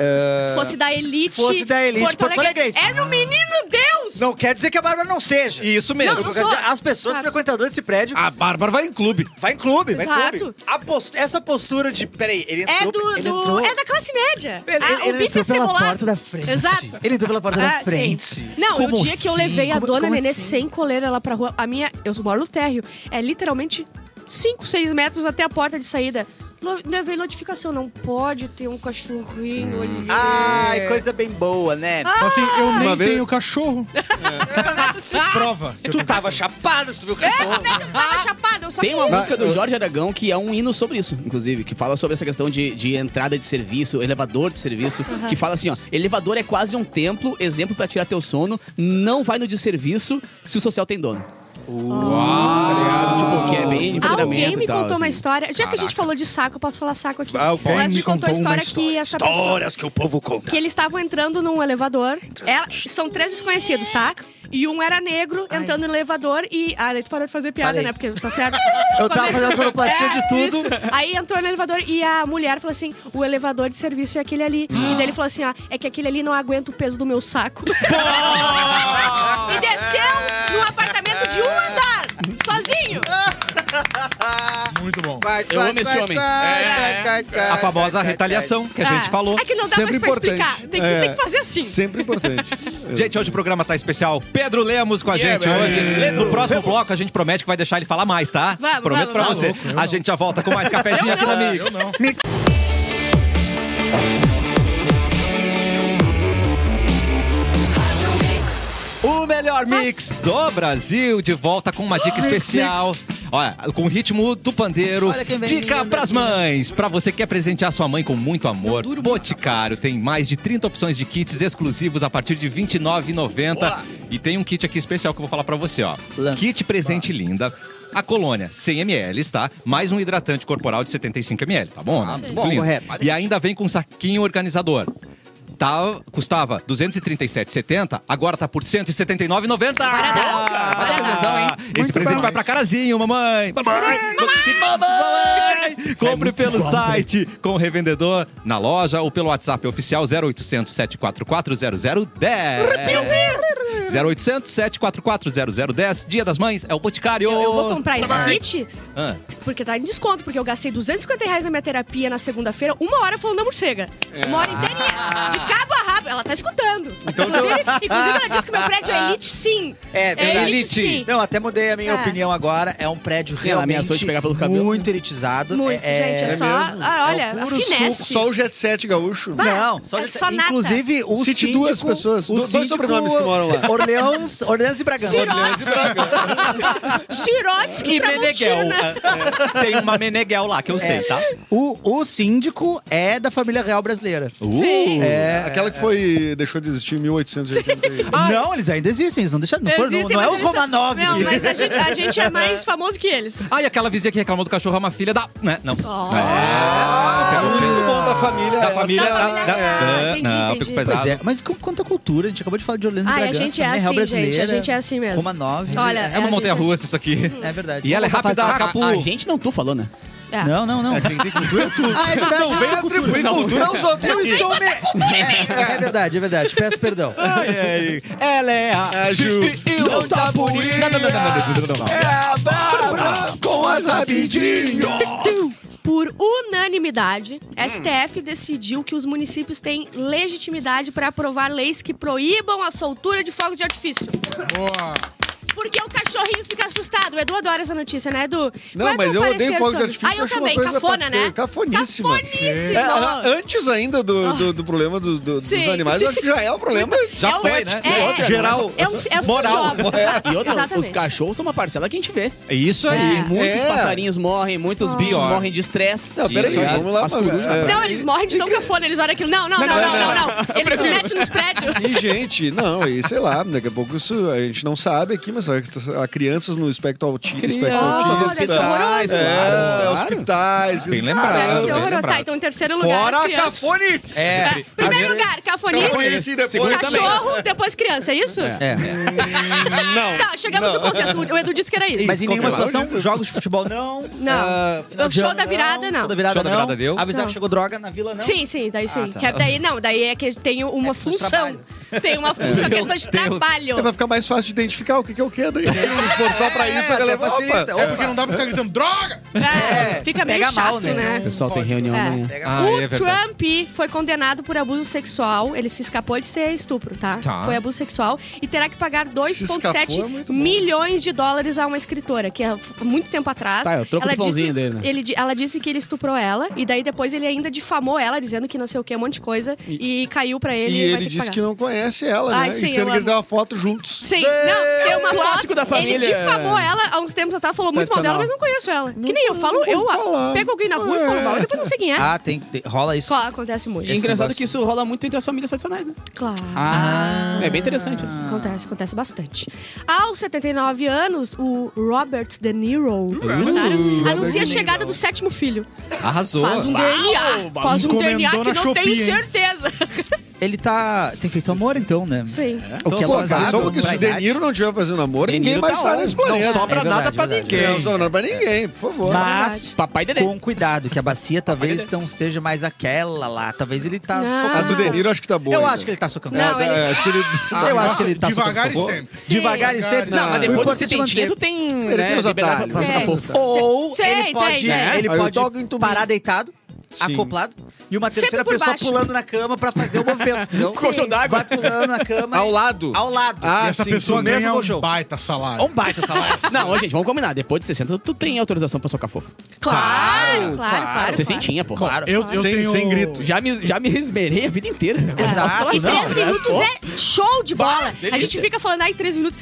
Ah, Fosse da elite. Fosse da elite porto-alegrense. É no Menino Deus! Não quer dizer que a Bárbara não seja. Isso mesmo. Não, não dizer, as pessoas Exato. frequentadoras desse prédio A Bárbara vai em clube. vai em clube, vai em Exato. clube. A pos- Essa postura de. Peraí, ele É entrou. do, ele do- entrou, é da classe média. Ele, Ah, ele o bife entrou é pela cebolado. porta da frente. Exato. Ele entrou pela porta Ah, da sim. frente. Não, Como o dia que eu assim? levei a Como- dona como Nenê assim? sem coleira lá pra rua, a minha, eu moro no térreo, é literalmente 5, 6 metros até a porta de saída. No- Levei notificação, não pode ter um cachorrinho ali. Ai, coisa bem boa, né? Ah, Assim, eu nem Uma vez- tenho cachorro. [laughs] Prova. que eu tu tenho tava chapado, se tu viu o cachorro. Eu tava chapada, eu só Tem uma quis. música do Jorge Aragão que é um hino sobre isso, inclusive, que fala sobre essa questão de, de entrada de serviço, elevador de serviço, que fala assim, ó, elevador é quase um templo, exemplo pra tirar teu sono, não vai no de serviço se o social tem dono. Tá ligado? Tipo, que é bem Alguém me tal. contou uma assim. história. Já que a gente falou de saco, eu posso falar saco aqui. Alguém Mas me contou a contou uma história que essa pessoa. que o povo conta. Que eles estavam entrando num elevador. Ela- são três desconhecidos, tá? E um era negro entrando no elevador e. Ah, daí tu parou de fazer piada, Parei. né? Porque tá certo. [laughs] Eu tava fazendo sonoplastia de tudo. Isso. Aí entrou no elevador e a mulher falou assim: o elevador de serviço é aquele ali. E daí ele falou assim: ó, é que aquele ali não aguenta o peso do meu saco. [laughs] e desceu num apartamento de um andar, sozinho. Muito bom. Eu amo esse homem. A famosa retaliação que a gente Ah, falou. É que não dá Sempre mais pra importante. explicar. Tem que, É. tem que fazer assim. Sempre importante. [laughs] Gente, hoje o programa tá especial. Pedro Lemos com a Yeah, gente man. hoje. No próximo bloco, a gente promete que vai deixar ele falar mais, tá? Vamos, Prometo vamos, pra vamos. você. Louco, a gente já volta com mais [laughs] cafezinho aqui na Mix. Eu não. O melhor mix do Brasil, de volta com uma dica especial. Olha, com o ritmo do pandeiro. Dica pras assim. mães. Pra você que quer presentear sua mãe com muito amor. Boticário tem mais de 30 opções de kits exclusivos a partir de R$ 29,90. Boa. E tem um kit aqui especial que eu vou falar pra você, ó. Kit presente linda. A colônia 100 ml, tá? Mais um hidratante corporal de 75 ml, tá bom? Ah, Muito bom, correto. E ainda vem com um saquinho organizador. Custava R$ 237,70, agora tá por R$ 179,90. Barato. Olha o presentão, hein? Esse Muito presente bom. vai pra Carazinho, mamãe. Mamãe. Mamãe. Compre pelo site com o revendedor na loja ou pelo WhatsApp oficial 0800 744 0010. 0800 744 0010. Dia das Mães é o Boticário. Eu, eu vou comprar esse kit Ah, porque tá em desconto, porque eu gastei 250 reais na minha terapia na segunda-feira, uma hora falando da morcega. Uma hora inteirinha. De cabo a rabo. Ela tá escutando. inclusive, inclusive, ela disse que meu prédio é elite, sim. É, verdade. elite, sim. Não, até mudei a minha É. opinião agora. É um prédio Sim, realmente de pegar pelo cabelo. muito elitizado. Muito, é, gente. É, é só. Ah, olha, É o a puro finesse. Só o Jet Set gaúcho. Não, só, é nata. inclusive o Cite síndico, duas pessoas, o do- dois sobrenomes que moram lá. Orleans, Orleans e Bragança. Sirotsky e Meneghel. Tramontina. Tem uma Meneghel lá que eu sei, tá? O, o síndico é da família real brasileira. Sim. É, Aquela que foi deixou de existir em 1880. não, eles ainda existem, eles não deixaram. Não, foram, não, Existem, não é os Romanov. Não, que- mas a gente, a gente é mais [laughs] famoso que eles. Ah, e aquela vizinha que reclamou do cachorro é uma filha da. Né? Não. Oh. É muito bom da família. Da família. Da Da, família da- real, Ah, entendi, não, entendi. pesado. é, mas com quanta cultura, a gente acabou de falar de Orleans e Ai, a Bragança. gente é real assim, gente. A gente é assim mesmo. Romanov. Olha, É uma a montanha gente- russa isso aqui. É verdade. E ela é rápida, Capu. A gente não tu falou, né? É. Não, não, não. É, quem tem cultura é tu. Ah, é verdade. Não vem atribuir Não. cultura aos outros Eu estou me... É, é verdade, é verdade. Peço perdão. Ai, ai. Ela é a. A Ju. Não tá bonita. Não, não, não, não, não, não, não. É a Bárbara com as rapidinho. Por unanimidade, STF decidiu que os municípios têm legitimidade para aprovar leis que proíbam a soltura de fogos de artifício. Boa. Porque o cachorrinho fica assustado. O Edu adora essa notícia, né, Edu? Não, é mas eu odeio fogo de artifício. Ah, eu também. coisa Cafona, pa- né? Cafoníssima. Cafoníssimo. É, antes ainda do, do, do problema dos, do- dos Sim, animais, sim. eu acho que já é o problema Já É um- foi, né? É, é, geral. É um, é um Moral. job. [laughs] E outra, Exatamente. os cachorros são uma parcela que a gente vê. É Isso aí. É. Muitos É. passarinhos morrem, muitos bichos morrem de estresse. Não, peraí, vamos lá, é. Não, eles morrem de tão cafona, eles olham aquilo. Não, não, não, não, não, não, não. Eles se metem nos prédios. E, gente, não, e sei lá, daqui a pouco isso a gente não sabe aqui, mas crianças no espectro auti- espectro Crianças, Olha, autista. deve ser horroroso. É, Claro, claro. hospitais. Bem lembrado. Bem horroroso. lembrado. Tá, então em terceiro lugar, Fora as a crianças. cafonice! É. Tá, Primeiro lugar, cafonice. Cafonice depois... Cachorro, depois criança, é isso? É. Não. Tá, chegamos no consenso. O Edu disse que era isso. Mas em nenhuma situação, jogos de futebol não. Não. ah, Show da virada, não. Show da virada Show da não. virada deu? Avisar que chegou droga na vila não. Sim, sim, daí sim. Ah, tá. Que é- daí não, daí é que tem uma função. Tem uma função, questão de trabalho. Vai ficar mais fácil de identificar o que, que é o que daí. Se esforçar pra isso, a galera fala, facilita. opa, É porque não dá pra ficar gritando droga! É, fica meio pega chato, mal, né? né? O pessoal tem Pode. reunião É. amanhã. Ah, o é verdade. Trump foi condenado por abuso sexual. Ele se escapou de ser estupro, tá? Tá. Foi abuso sexual. E terá que pagar escapou, 2,7 é milhões de dólares a uma escritora, que há muito tempo atrás. Tá, é o troco ela disse, dele, né? ele ela disse que ele estuprou ela. E daí depois ele ainda difamou ela, dizendo que não sei o que, um monte de coisa. E, caiu pra ele. E ele disse pagar. que não conhece ela, Ai, né? sim, e sendo que eles deram uma foto juntos. Sim, não, tem uma clássico foto. da família. Ele difamou ela há uns tempos atrás, falou muito mal dela, mas não conheço ela. que nem eu falo, eu falar. pego alguém na rua e falo mal, e depois não sei quem é. Ah, tem, tem- rola isso. Claro, acontece muito. É engraçado negócio. que isso rola muito entre as famílias tradicionais, né? Claro. Ah. É bem interessante isso. Acontece, acontece bastante. Aos 79 anos, o Robert De Niro gostaram? anuncia a chegada do sétimo filho. Arrasou. Faz um DNA. Faz um DNA que não tenho certeza. Ele tá. Tem feito amor, então, né? Sim. O que é Pô, louvável só porque se o De. Niro não estiver fazendo amor, ninguém Niro mais tá tá nesse Não planeta. sobra É verdade, nada pra verdade. ninguém. Não sobra nada pra ninguém, por favor. Mas Papai Dedê. com cuidado, que a bacia talvez não seja mais aquela lá. Talvez ele tá Não. A do socando. De Niro acho que tá boa. Eu ainda. acho que ele tá socando. Não, É, ele- é, acho que ele... [laughs] Eu acho que ele tá Devagar e socando fogo. sempre. Sim. Devagar e sempre. Não, Não, mas depois é setentinho, manter. tu tem, Ele né, tem os liberdade atalhos. É. Ou ele tem, pode, tem. em parar deitado, Sim. acoplado, e uma terceira por pessoa baixo. pulando na cama pra fazer o movimento. [laughs] entendeu? Colchão d'água. Vai pulando na cama. Ao lado. Ao lado. Ah, e essa sim, pessoa sim. mesmo ganha um colchão. baita salário. É um baita salário. [laughs] Não, ô, gente, vamos combinar. Depois de 60, tu tem autorização pra socar fofo. Claro, claro, claro. Você claro. sentinha, pô. Claro. Eu, eu Sem- tenho... sem grito. Já me, já me esmerei a vida inteira. Exato. E três Não, minutos é show de bola. a delícia. gente fica falando, ai, três minutos.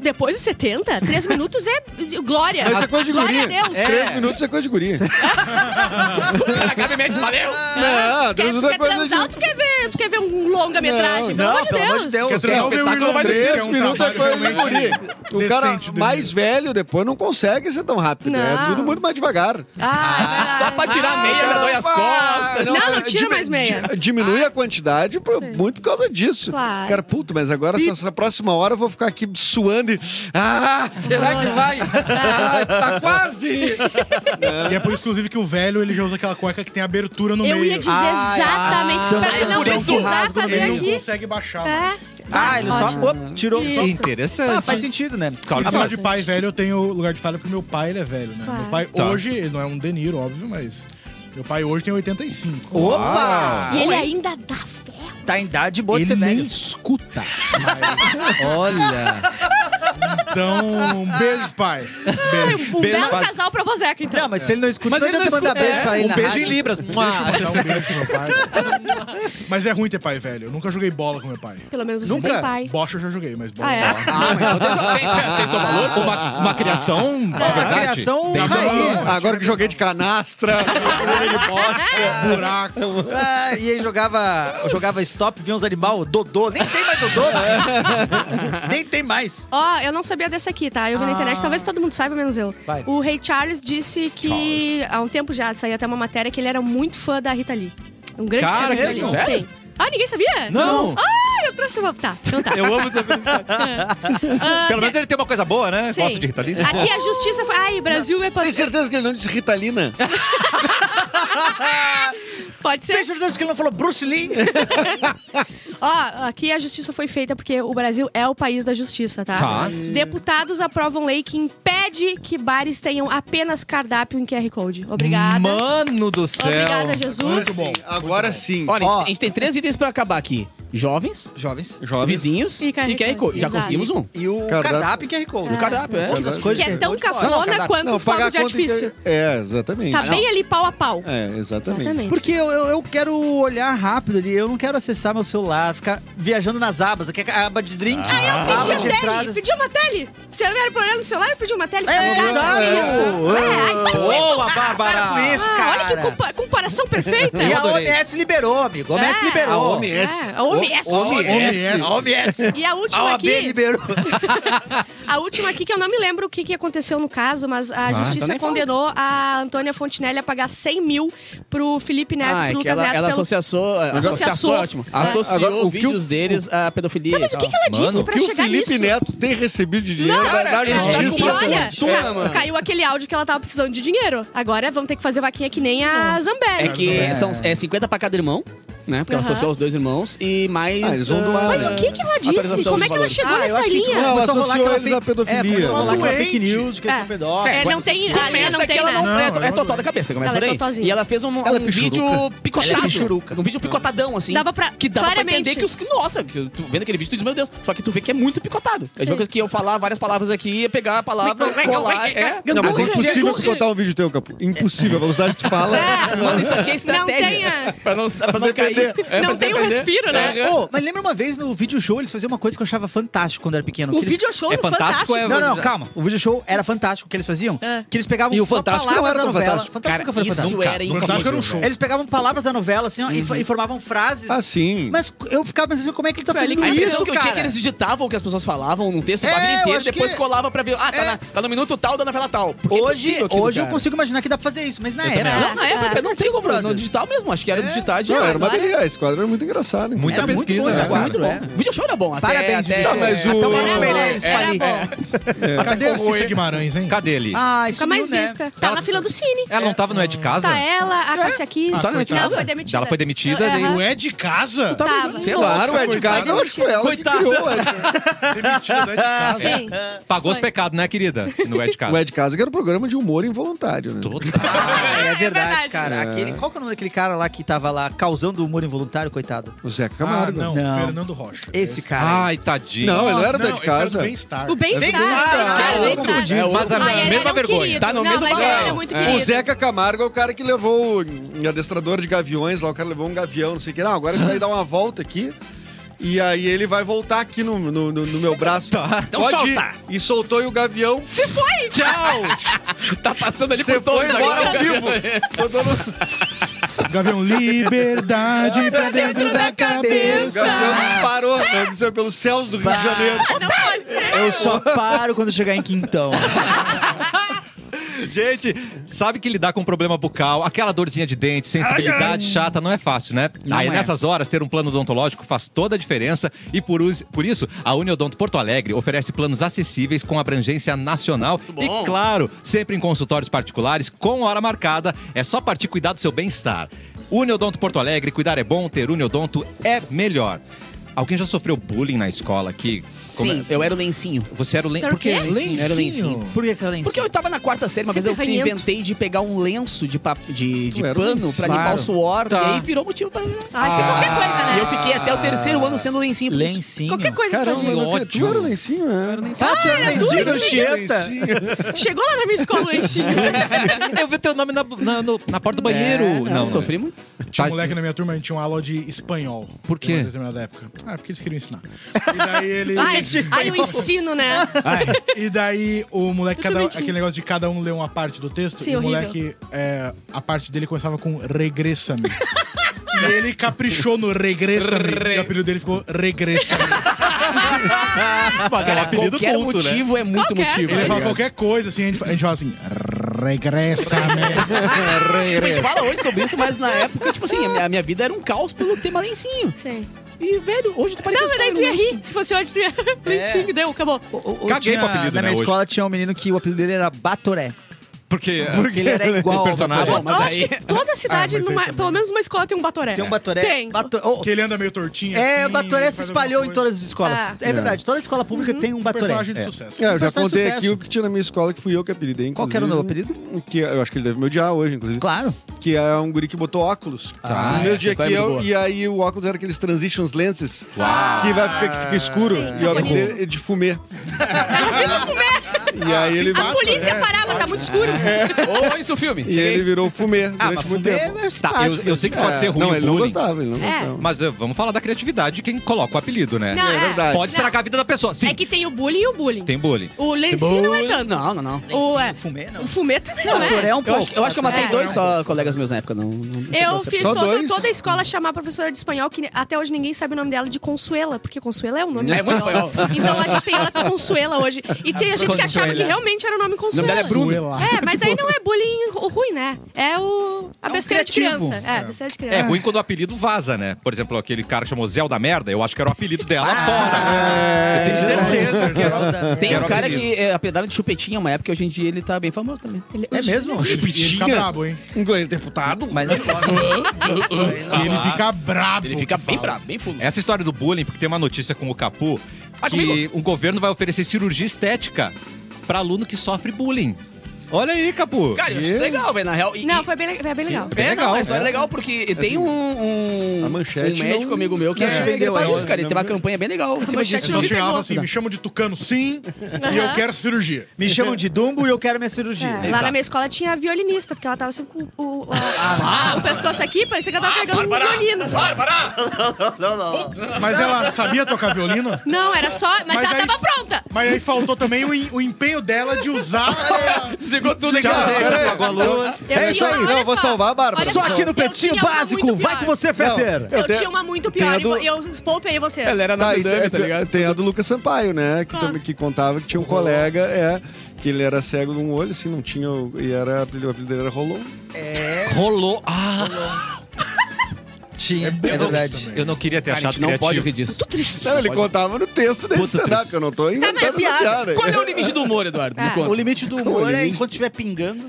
Depois de 70, três [laughs] minutos é glória. Mas é coisa de glória guria. a Deus. Três minutos é coisa de guria. [laughs] Cara, gravemente, valeu! Não, Quer, três tu minutos é quer coisa transar de... tu quer ver, tu quer ver um longa-metragem? Não, Pelo pelo amor de Deus. Quer o meu espetáculo vai é um minutos é coisa de guria. O cara mais velho depois não consegue ser tão rápido. É Não. tudo muito mais devagar. Ah, Só pra tirar a meia, já dói as costas. Não, não é, tira mais meia. di- Diminui a quantidade por- muito por causa disso. Cara, puto, mas agora essa, essa próxima hora eu vou ficar aqui suando e. Ah, será que vai? Ah, tá quase! E é por isso, inclusive, que o velho ele já usa aquela cueca que tem abertura no Eu meio. ia dizer Ai, exatamente. ah, pra não precisar fazer Ele meio. não aqui. consegue baixar É. mais. Ah, ele só Ótimo. op, tirou. Isso. Só... Interessante. Ah, faz sentido, né? Claro que faz. de pai velho, eu tenho lugar de fala porque meu pai ele é velho, né? Claro. Meu pai Tá. hoje, ele não é um Deniro, óbvio, mas meu pai hoje tem 85. Opa! E ele ainda dá fé. Tá em idade boa de Ele ser nem velho. escuta. Mas, [laughs] Olha. Então, um beijo, pai. Beijo. Um Beijo, belo quase. casal pra você, então. Não, mas se ele não escuta, Mas não ele não adianta mandar escuta, beijo pra ele Um na beijo em rádio. Libras. Deixa eu mandar um beijo pro meu pai. Mas é ruim ter pai velho. Eu nunca joguei bola com meu pai. Pelo menos você Nunca? tem pai. Bocha eu já joguei, mas bola Ah, é? não. Ah, mas então tem, tem, tem seu valor? Uma, uma criação de verdade. criação Tem seu raiz. valor. Agora que joguei de canastra, [laughs] joguei de. Buraco. Ah, e aí jogava, jogava stop, vinha uns animal, Dodô. Nem tem mais Dodô, né? [laughs] Nem tem mais. Ó, eu não sabia dessa aqui, tá? Eu vi na internet, talvez todo mundo saiba, menos eu. Vai. O Rei Charles disse que, há um tempo já, saiu até uma matéria, que ele era muito fã da Rita Lee. Um grande Cara, fã da Rita que Lee. Sério? Sim. Ah, ninguém sabia? Não. Ah, eu trouxe uma... Tá, então tá. [laughs] Eu amo essa [laughs] felicidade. Pelo menos ele tem uma coisa boa, né? Sim. Gosta de Rita Lee. Aqui a justiça foi... Ai, Brasil é... Tem certeza que ele não disse Ritalina? [laughs] [laughs] Pode ser. Tem certeza que ele não falou Bruce Lee? [laughs] Ó, aqui a justiça foi feita porque o Brasil é o país da justiça, tá? Tá. Deputados aprovam lei que impede que bares tenham apenas cardápio em QR Code. Obrigada. Mano do céu. Obrigada, Jesus. Muito bom. Agora sim. Olha, a gente- Ó. a gente tem três itens pra acabar aqui. Jovens, Jovens. Jovens. vizinhos E QR Code. Já Exato. conseguimos um. E o Cardápio. cardápio QR Code. O cardápio, é. Outras coisas Que é tão. Não, não, cafona quanto pagar fogos de artifício. É, exatamente. Tá bem ali pau a pau. É, exatamente. Exatamente. Porque eu, eu, eu quero olhar rápido ali, eu não quero acessar meu celular, ficar viajando nas abas. Aqui é a aba de drink, Aí eu a aba pedi de a tele, entradas. pedi uma tele. Você não era problema no celular, eu pedi uma tele. É, em casa, é. isso. Ô, É, ai, para com isso. Boa, Bárbara! Para com isso, Ah, cara. olha que compa- comparação perfeita. E a. OMS liberou, amigo. A OMS É. liberou. A OMS. É, a OMS. OMS. A OMS. E a A última OAB aqui, liberou. [laughs] a última aqui que eu não me lembro o que, que aconteceu no caso, mas a então justiça nem fala. condenou a Antônia Fontinelli a pagar 100 mil pro Felipe Neto, Ah, pro é que Lucas ela, Neto. ela pelo... associou, associação Associou. é ótimo. É. Associou Agora, o que vídeos o- deles à pedofilia. Tá, mas o que, que ela disse Mano, pra que o chegar Felipe nisso? Neto tem recebido de dinheiro da, justiça. Olha, Toma, ca- mano. caiu aquele áudio que ela tava precisando de dinheiro. Agora vamos ter que fazer vaquinha que nem a Zambelli. É que são é 50 pra cada irmão, né? Porque ela Aham. associou os dois irmãos e mais. Ah, eles vão doar, ah, Mas o que que ela disse? atualização Como é dos que ela valores. chegou Ah, eu nessa acho que, tipo, linha? Não, ela começou a rolar associou aquela eles à pedofilia. É, começou a rolar aquela Doente. fake news, que eles É. são pedófilos. É, não tem, a linha Começa não que tem, ela né? não, Não, é, ela é é total da cabeça, começa Ela por é aí. totalzinha. e ela fez um, Ela é pichuruca. vídeo picotado. Ela é pichuruca. Um vídeo picotadão, assim. Dava pra- Que dava pra claramente. entender que os. Nossa, que tu vendo aquele vídeo, tu diz, meu Deus. Só que tu vê que é muito picotado. É a mesma coisa que eu falar várias palavras aqui, ia pegar a palavra, colar. É. Não, mas é impossível botar um vídeo teu, Capu. Impossível. A velocidade que tu fala. [laughs] Mano, isso aqui é Não estratégia. tenha- Pra não, pra não você cair. Perder. É, Não tem um respiro, né? É. Ô, mas lembra uma vez no vídeo show eles faziam uma coisa que eu achava fantástico quando eu era pequeno. O eles- vídeo show É fantástico, Fantástico. é- Não, não, calma. O vídeo show era fantástico o que eles faziam. É. Que eles pegavam E o Fantástico palavras era da novela. fantástico. Fantástico Cara, nunca foi isso fantástico. era incrível. Fantástico era um show. Eles pegavam palavras da novela assim, ó, e e formavam frases. Ah, sim. Mas eu ficava pensando como é que ele tá fazendo A isso, que eu tinha é que cara? eles digitavam o que as pessoas falavam num texto, o É, bagulho eu inteiro, depois colava pra ver. Ah, tá, É. tá no minuto tal da novela tal. É Hoje, hoje eu cara. consigo imaginar que dá pra fazer isso, mas na época... Não, na época não tem como. No digital mesmo, acho que era É. digital de Não, era uma agora- beleza. Esse quadro era muito engraçado. hein? Muita Era muito pesquisa, bom né? quadro, muito é. bom. O vídeo show era bom. Até, Parabéns, até. Tá, mas o- Até o Maurício É, Meirelles bom. Cadê a Cissa Guimarães, hein? Cadê ele? Ah, Fica mais né? vista. Tá na fila do Cine. Ela não tava no É de Casa? Tá ela, a Cássia Kiss. Tá no É de Ela Casa? foi demitida. Ela foi demitida, daí- O é de casa? Tava. Sei lá. Claro, o Ed. Casa, eu acho que foi ela que criou [laughs] o Ed Demitido do é de casa. Sim. Pagou os pecados, né, querida? No É de Casa. O Ed Casa que era um programa de humor involuntário, né? Ah, é verdade, cara. É. Qual que é o nome daquele cara lá que tava lá causando humor involuntário, coitado? O Zeca Ah, Camargo. não, Não. Fernando Rocha. Esse cara. Ai, tadinho. Não, ele não era ele faz Casa. o bem-estar. Ah, confundido. É o- Mas a Ah, mesma vergonha. Tá no mesmo é É. O Zeca Camargo é o cara que levou o adestrador de gaviões lá, o cara levou um gavião, não sei o que. Não, agora ele vai dar uma volta aqui. E aí ele vai voltar aqui no, no, no- no meu braço. [laughs] Tá. Então Pode ir. solta. E soltou e o gavião Tchau! [laughs] Tá passando ali você por todos foi embora ao vivo. [laughs] No- Gavião, liberdade pra dentro da O cabeça. gavião disparou né, dizer, pelos céus do Rio de Janeiro. Não pode ser. Eu só paro quando chegar em Quintão. [laughs] Gente, sabe que lidar com problema bucal, aquela dorzinha de dente, sensibilidade chata, não é fácil, né? Não Aí é. nessas horas, ter um plano odontológico faz toda a diferença e por, por isso, a Uniodonto Porto Alegre oferece planos acessíveis com abrangência nacional e, claro, sempre em consultórios particulares, com hora marcada. É só partir cuidar do seu bem-estar. Uniodonto Porto Alegre, cuidar é bom, ter Uniodonto é melhor. Alguém já sofreu bullying na escola aqui? Como Sim, é? eu era o lencinho. Você era o len... Era o Por que quê? lencinho? Era o lencinho. Por que você tá lá em Porque eu tava na quarta série, uma vez eu ranhento. inventei de pegar um lenço de, pap- de, de Tu era um pano lenço. pra limpar Claro. o suor, Tá. e aí virou motivo pra... Ah, isso é qualquer coisa, né? E eu fiquei até o terceiro ano sendo lencinho. por isso. Lencinho. Qualquer coisa que Caramba, fazia. tu era o lencinho, né? Ah, tu era lencinho do lencinho. Chieta. Chegou lá na minha escola o Enchio. [laughs] Eu vi teu nome na, na, no- na porta do banheiro. É, não, não, sofri muito. Tinha um Tá- moleque na minha turma, a gente tinha uma aula de espanhol. Por quê? Em uma determinada época. Ah, porque eles queriam ensinar. E daí ele... Ai, ai, o ensino, né? E daí o moleque, cada, aquele negócio de cada um ler uma parte do texto, Sim, e o horrível. moleque, é, a parte dele começava com regressa-me. e ele caprichou no regressa-me. E o apelido dele ficou regressa-me. Mas é um apelido Qualquer culto, né? motivo é muito Qualquer. motivo. Ele tá fala qualquer coisa, assim, a gente, a gente fala assim, regressa-me. [laughs] Tipo, a gente fala hoje sobre isso, mas na época, tipo assim, a minha, a minha vida era um caos pelo tema lencinho. Sim. E, velho, hoje tu parece Não, mas daí tu ia rir. Se fosse hoje, tu ia... Lencinho, deu, acabou. O- o- Caguei tinha- pro apelido, Na né, minha hoje. escola tinha um menino que o apelido dele era Batoré. Porque. Porque ele era [laughs] igual ao personagem. Tá bom, Eu acho que toda cidade, Ah, numa- pelo menos numa escola, tem um batoré. Tem um Batoré. Tem. Bato- oh, Que ele anda meio tortinho É, assim, o Batoré se espalhou em todas as escolas. Ah. É, verdade, toda escola pública tem um Batoré. Personagem de É. sucesso. É, eu já Personagem contei aqui o que tinha na minha escola, que fui eu que apelidei, Qual que era o novo apelido? Que eu acho que ele deve me odiar hoje, inclusive. Claro. Que é um guri que botou óculos. Ah, no mesmo essa dia que é eu, boa. e aí o óculos era aqueles transitions lenses. Uau. Que vai ficar, que fica escuro. Sim, e ele- de fumê. E aí ele, A polícia é, parava, tá muito escuro. Ô, isso o filme. e ele virou fumê Ah, durante mas muito fumê tempo. é Tá, eu, eu sei que pode É, ser ruim não, o ele não bullying. gostava, ele não É. gostava. Mas eh, vamos falar da criatividade de quem coloca o apelido, né? Não, É verdade. Pode Não. estragar a vida da pessoa. Sim, É que tem o bullying e o bullying. tem bullying. O lencinho não é tanto. Não, não, não. O, é, Fumê, não. o fumê também não, é. é um Eu pouco. acho, eu acho que eu matei É. dois só colegas meus na época. Não, não, não Eu fiz Só toda, dois? toda a escola chamar a professora de espanhol, que até hoje ninguém sabe o nome dela de Consuela, porque Consuela é um nome É muito espanhol. Então a gente tem ela com Consuela hoje. E tinha gente que achava que realmente era o nome O nome Consuela. dela é Bruno. Suela. É, [laughs] mas aí não é bullying ru- ruim, né? É o. A um besteira de criança. É, besteira de É criança. ruim quando o apelido vaza, né? Por exemplo, aquele cara que chamou Zé da Merda, eu acho que era o apelido dela Ah, fora. eu tenho certeza que era. É. Tem um o cara apelido. que é, apelidaram de chupetinha uma época, hoje em dia ele tá bem famoso também. É mesmo? E ele fica brabo, hein? Um goleiro deputado. Mas não pode. E ele fica brabo. Ele fica bem bravo, bem fundo. Essa história do bullying, porque tem uma notícia com o Capu Ah, que comigo? o governo vai oferecer cirurgia estética pra aluno que sofre bullying. Olha aí, Capu. Cara, eu acho isso legal, velho, na real. E- Não, e- foi bem, le- foi bem legal. Bem é, legal, Não, é. é legal porque tem um, um, A manchete um médico não- amigo meu que não é, te vendeu ele faz ainda, isso, cara. Ele não tem uma vendeu. campanha bem legal em cima manchete disso. Eu só me chegava pegou. assim, me chama de tucano sim, e eu quero cirurgia. Me chamam de Dumbo e eu quero minha cirurgia. É, lá na minha escola tinha violinista, porque ela tava sempre com o, o, a- o pescoço aqui, parecia que ela tava pegando um violino. Mas ela sabia tocar violino? Não, era só. Mas, Mas ela aí- tava pronta. Mas aí faltou também o, em- o empenho dela de usar. [laughs] Desligou tudo Legal, aqui. lua. Eu É isso aí. Não, vou salvar a Bárbara. Olha Só aqui no uma Básico. Vai com você, Fetter. Eu Eu tinha uma muito pior e eu poupei vocês. Ela era na Tá, tem, tá ligado? tem a do Lucas Sampaio, né? Que, Ah. também, que contava que tinha um colega, é, que ele era cego de um olho, assim, não tinha. o- E era, o apelido dele era Rolon. Rolou. Ah, Tinha, é, bem verdade. também. eu não queria ter Cara, achado não pode rir criativo. disso. Não, ele Pode. contava no texto Puta stand-up, triste. que eu não tô inventando mas é essa piada. piada. Qual é o limite do humor, Eduardo? Ah. O limite do humor O é enquanto estiver pingando.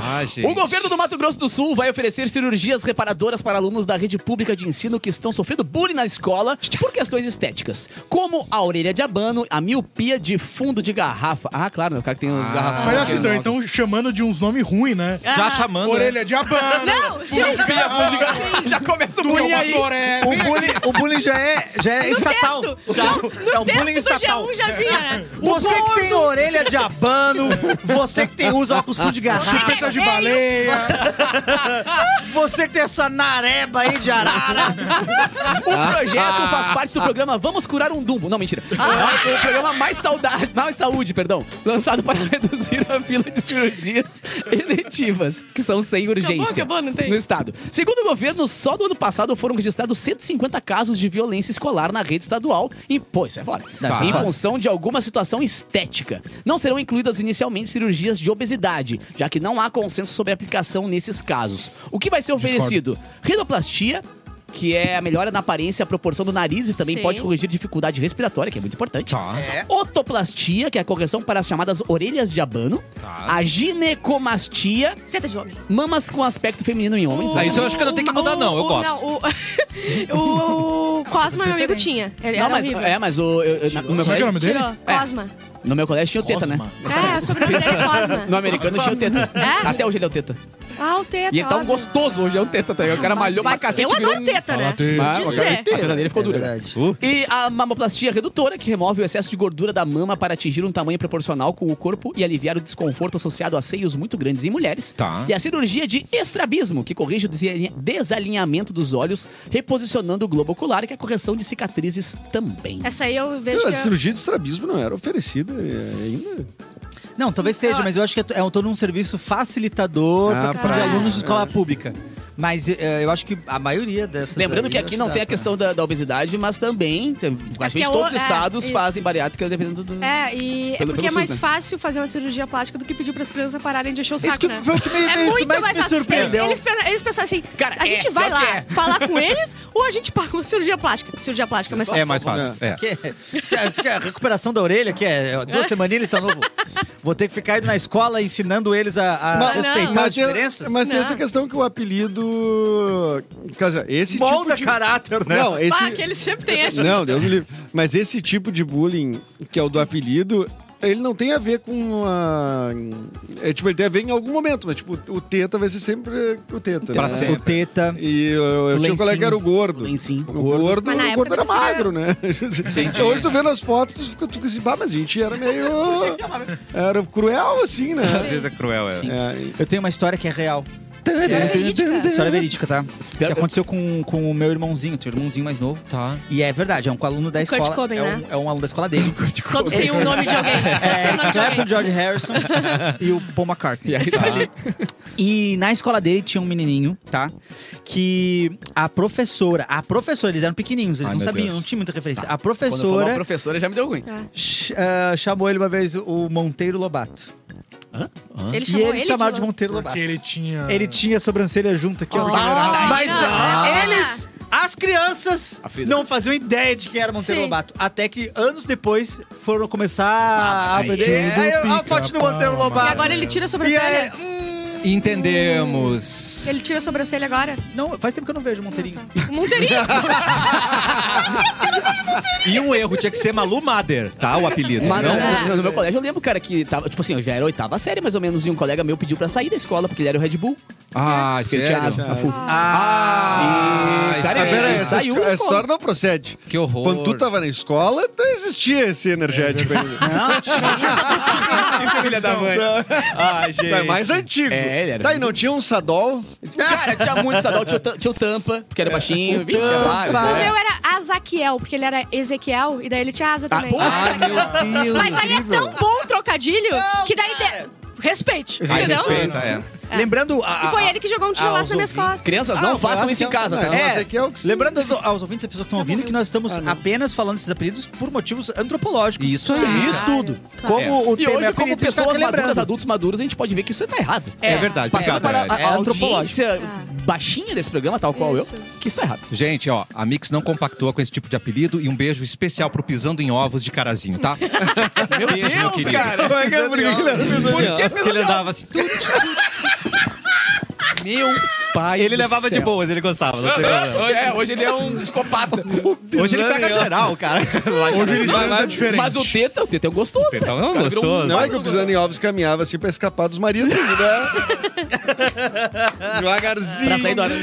Ah, gente. O governo do Mato Grosso do Sul vai oferecer cirurgias reparadoras para alunos da rede pública de ensino que estão sofrendo bullying na escola por questões estéticas, como a orelha de abano, a miopia de fundo de garrafa. Ah, claro, o cara que tem os garrafões. Mas assim, aqui, então, então chamando de uns nomes ruins, né? Já Ah. chamando. né? Orelha de abano. Não, sim. fundo de garrafa, Já começa o é bullying uma aí. toré. O bullying, o bullying já é, já é No estatal. texto. Já- Não, é no um bullying estatal. G1 já vinha, né? O Você que tem orelha de abano, você que tem usa óculos fundo de garrafa, Chupeta de Ei, baleia. [laughs] você que tem essa nareba aí de arara. O projeto faz parte do programa Vamos Curar um Dumbo. Não, mentira. Ah, o programa Mais Saudade, Mais Saúde, perdão, lançado para reduzir a fila de cirurgias [laughs] eletivas, que são sem urgência acabou, não tem? no estado. Segundo o governo, só do ano passado foram registrados 150 casos de violência escolar na rede estadual. E, pô, isso é foda. Não, isso é em função de alguma situação estética. Não serão incluídas inicialmente cirurgias de obesidade, já que não há consenso sobre a aplicação nesses casos. O que vai ser oferecido? Rinoplastia, que é a melhora na aparência, a proporção do nariz e também Sim. pode corrigir dificuldade respiratória, que é muito importante. Tá. Otoplastia, que é a correção para as chamadas orelhas de abano. Tá. A ginecomastia, Teta de homem. mamas com aspecto feminino em homens. Ah, isso eu acho que não tem que mudar, não, eu o- gosto. Não, o, [laughs] o Cosma, meu amigo, tinha. Ele Não, era mas, horrível. é, mas o, eu- eu- na- no, meu é é o nome dele? Tirou. É. Cosma. no meu colégio tinha o teta, né? Cosma. É, o sobrenome dele é Cosma. No americano tinha o teta. É? Até hoje ele é o teta. Ah, o teta. E ele tá um óbvio. gostoso hoje, é um teta, tá? ligado? O cara malhou pra cacete. Eu virou adoro um- teta, né? Ah, Dizer. a teta dele ficou É dura. verdade. E a mamoplastia redutora, que remove o excesso de gordura da mama para atingir um tamanho proporcional com o corpo e aliviar o desconforto associado a seios muito grandes em mulheres. Tá. E a cirurgia de estrabismo, que corrige o desalinha- desalinhamento dos olhos, reposicionando o globo ocular, que é a correção de cicatrizes também. Essa aí eu vejo Não, que a é... cirurgia de estrabismo não era oferecida é, ainda. Não, talvez seja, Ah. mas eu acho que é, é todo um serviço facilitador Ah, pra questão de alunos de escola pública. Mas eh, eu acho que a maioria dessas. Lembrando aí, que aqui não dá tem a pra- questão da, da obesidade, mas também, tem- praticamente é todos os é, estados isso. fazem bariátrica dependendo do... É, e é Pelo- porque pelo é mais SUS, né? fácil fazer uma cirurgia plástica do que pedir para as crianças pararem de encher o saco, Isso que né? foi o que me, É isso muito mais mais me surpreendeu. Eles, eles, eles pensaram assim, Cara, a é, gente vai pior que lá é. falar com eles ou a gente paga uma cirurgia plástica? Cirurgia plástica é mais fácil. É mais fácil. É. Que, que, é- que é a recuperação da orelha, que é duas semaninhas ele tá novo. Vou ter que ficar indo na escola ensinando eles a, a Mas- respeitar não. as diferenças. mas tem essa questão que o apelido. Quer dizer, esse Molda tipo de... caráter, né? Não, esse. Ah, que ele sempre tem essa. Não, Deus me livre. Mas esse tipo de bullying, que é o do apelido, ele não tem a ver com a. É, tipo, ele tem a ver em algum momento, mas tipo, o teta vai ser sempre o teta. Pra né? sempre. O teta. E eu, eu O tinha um colega que era o gordo. Em si. O gordo, na o época gordo era você era- magro, né? Hoje tu vendo as fotos, tu fica, tu fica assim, bah, mas a gente era meio. [laughs] Era cruel, assim, né? Às vezes é cruel, é. É, Eu tenho uma história que é real. É verídica. História verídica, tá? Que aconteceu com, com o meu irmãozinho, teu irmãozinho mais novo. Tá. E é verdade, é um aluno da Kurt escola. Cobain, é, um, né? é um aluno da escola dele. Todos têm um nome de alguém. [laughs] Todos têm É, o nome de Clapton, alguém. George Harrison [laughs] e o Paul McCartney. E aí tá ali. E na escola dele tinha um menininho, tá? Que a professora, a professora, eles eram pequenininhos, eles Ai, não meu sabiam, Deus. não tinha muita referência. A Quando falou a professora professora já me deu ruim. ch- ah, chamou ele uma vez o Monteiro Lobato. Ele e eles ele chamaram de de Monteiro Lobato. Porque ele tinha. Ele tinha a sobrancelha junto aqui, ó. Oh, Mas não. eles, as crianças, não faziam ideia de quem era Monteiro Sim. Lobato. Até que anos depois foram começar a aprender. Aí, a foto do Monteiro. Lobato. E agora ele tira a E sobrancelha. aí, hum, Entendemos. Ele tira a sobrancelha agora. não, faz tempo que eu não vejo o Monteirinho. [laughs] O Monteirinho. E um erro, tinha que ser Malu Mader, tá? O apelido. Mas não, É. no, no meu colégio eu lembro, cara, que tava, tipo assim, eu já era oitava série mais ou menos, e um colega meu pediu pra sair da escola, porque ele era o Red Bull. Ah, Porque ele tinha sério? asa, a full. Ah, E, cara, Ah, ele essa saiu his- da a escola. história não procede. Que horror. Quando tu tava na escola, não existia esse energético ainda. [laughs] Filha da mãe. Ai, gente. É mais antigo. É, ele era- Daí não tinha um sadol. Cara, tinha muito sadal, tinha, o tam- tinha o tampa, porque era baixinho. Vixe, tinha vários, O é. meu era Azaquiel, porque ele era Ezequiel, e daí ele tinha asa também. pô. Ai, meu Deus. Mas aí é tão bom o trocadilho que daí. de- Respeite, Ai, entendeu? respeita, é. Lembrando. A, E foi a- ele que jogou um tiro laço nas minhas costas. Crianças, Ah, não o façam isso em é- casa, tá? é- É, é o lembrando aos, aos ouvintes, as pessoas que estão ouvindo, que nós estamos apenas falando esses apelidos por motivos antropológicos. Isso aí. De estudo. Claro. Como o E tema hoje, é como está pessoas maduras, adultos maduros, a gente pode ver que isso tá errado. É verdade, Passando obrigado, para a, a É audiência baixinha desse programa, tal qual eu, que isso tá errado. Gente, ó, a Mix não compactua com esse tipo de apelido e um beijo especial pro Pisando em Ovos de Carazinho, tá? [laughs] Meu Beijo, meu querido. Como é que é? Por que ele andava assim. Meu pai Ele do levava de céu. boas, ele gostava. Não tem problema. É, hoje ele é um psicopata. Hoje ele pega geral, cara. Hoje ele Vai, vai. diferente. Mas o Teta, o Teta é um gostoso, Teta é um. O cara virou gostoso. Não é que o Pisando em Ovos caminhava assim pra escapar dos maridos, né? Devagarzinho. Pra sair do ar, né?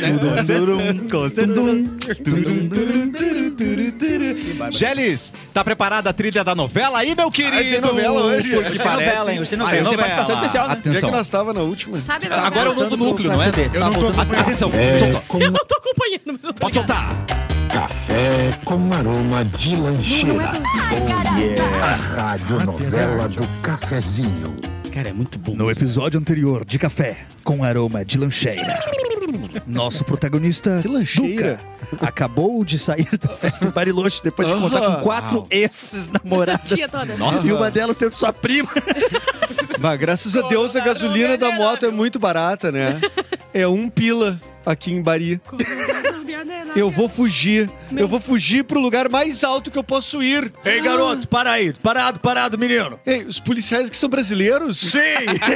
Geles, tá preparada a trilha da novela aí, meu querido? tem novela hoje. Hoje tem parece... novela, hein? Hoje tem Ah, novela. hoje tem participação especial, né? Onde é que Atenção. nós tava na última? Sabe? Agora é o novela? novo núcleo, não é? Eu não tô Atenção, É, solta. com Eu não tô acompanhando, mas eu tô Pode soltar. café com aroma de lancheira. Oh yeah! A rádio novela do cafezinho. Cara, é muito bom. No episódio anterior de Café com aroma de lancheira, [laughs] nosso protagonista, Que lancheira? Duca, acabou de sair da festa em Bariloche depois de contar com quatro ex-namoradas. Tia toda. E uma delas sendo sua prima. Bah, graças a Deus a gasolina da moto é muito barata, né? É um pila aqui em Bari. Eu vou fugir. Eu vou fugir pro lugar mais alto que eu posso ir. Ei, garoto, para aí. Parado, parado, menino. Ei, os policiais que são brasileiros? Sim!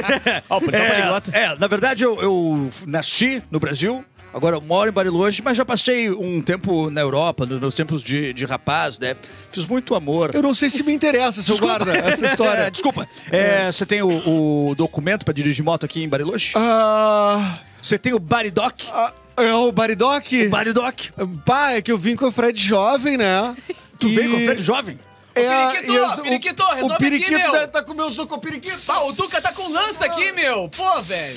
[laughs] Ó, o policial é, é, na verdade eu, eu nasci no Brasil. Agora eu moro em Bariloche, mas já passei um tempo na Europa, nos meus tempos de, de rapaz, né? Fiz muito amor. Eu não sei se me interessa, seu guarda, essa [laughs] É, história. desculpa. É, Você tem o, o documento pra dirigir moto aqui em Bariloche? Ah, Você tem o Baridoc? ah, é o Baridoc? Baridoc? Pá, é que eu vim com o Fred jovem, né? Tu E- veio com o Fred jovem? É, Periquito, e eu- o- Periquito, O resolve aqui, periquito meu. deve estar com meus com o periquito. Ah, o Duca tá com lança aqui, meu. Pô, velho.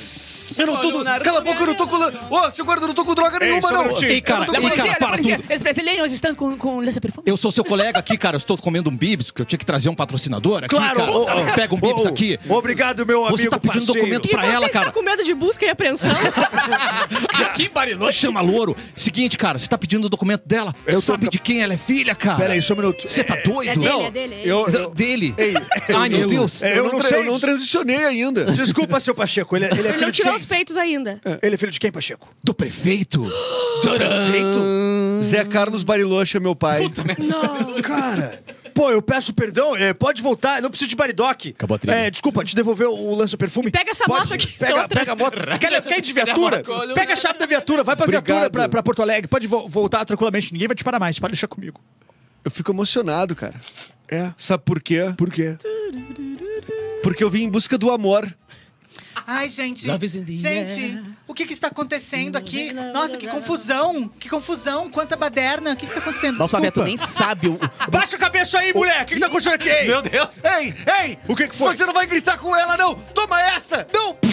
Eu não tô. Cala a boca, eu não tô com. Ô, seu guarda, eu não tô com droga nenhuma, um não. Ei, cara, tô ei, cara, para tudo. Os brasileiros estão com, com lança-perfume. Eu sou seu colega aqui, cara. Eu estou comendo um bibs, que eu tinha que trazer um patrocinador aqui, Claro, cara. ô, ô, Pega um bibs ô, aqui. Obrigado, meu amigo Você tá pedindo parceiro. documento E pra você ela, cara. com medo de busca e apreensão? [laughs] Aqui em Bariloche. Chama louro. Seguinte, cara, você tá pedindo o documento dela. Eu tô- Sabe de quem ela é filha, cara? Pera aí, só um minuto. Você tá doido? É dele, Não, é dele. é eu, eu, Dele. Ei, Ai, meu Deus. É, eu, eu não sei. eu não transicionei ainda. Desculpa, seu Pacheco. Ele, ele é Ele filho não de quem? Os peitos ainda. Ele é filho de quem, Pacheco? Do prefeito? [gasps] Prefeito? Zé Carlos Bariloche é meu pai. Não. Cara, pô, eu peço perdão. é, pode voltar, não preciso de baridoque. Acabou a trilha. É, desculpa, te devolver o, o lança-perfume. Pega essa Pode? moto aqui, Pega, outra. pega a moto. Quer, quer ir de viatura? Pega a chave da viatura, vai pra Obrigado. viatura pra, pra Porto Alegre. Pode vo- voltar tranquilamente. Ninguém vai te parar mais. Pode deixar comigo. Eu fico emocionado, cara. É. Sabe por quê? Por quê? Porque eu vim em busca do amor. Ai, gente. Gente, o que que está acontecendo aqui? Nossa, que confusão. Que confusão. Quanta baderna. O que que está acontecendo? Nossa, Beto, nem sabe o... Baixa a cabeça aí, mulher. O que, que tá acontecendo aqui? Meu Deus. Ei, ei! O que que foi? Você não vai gritar com ela, não! Toma essa! Não! [laughs]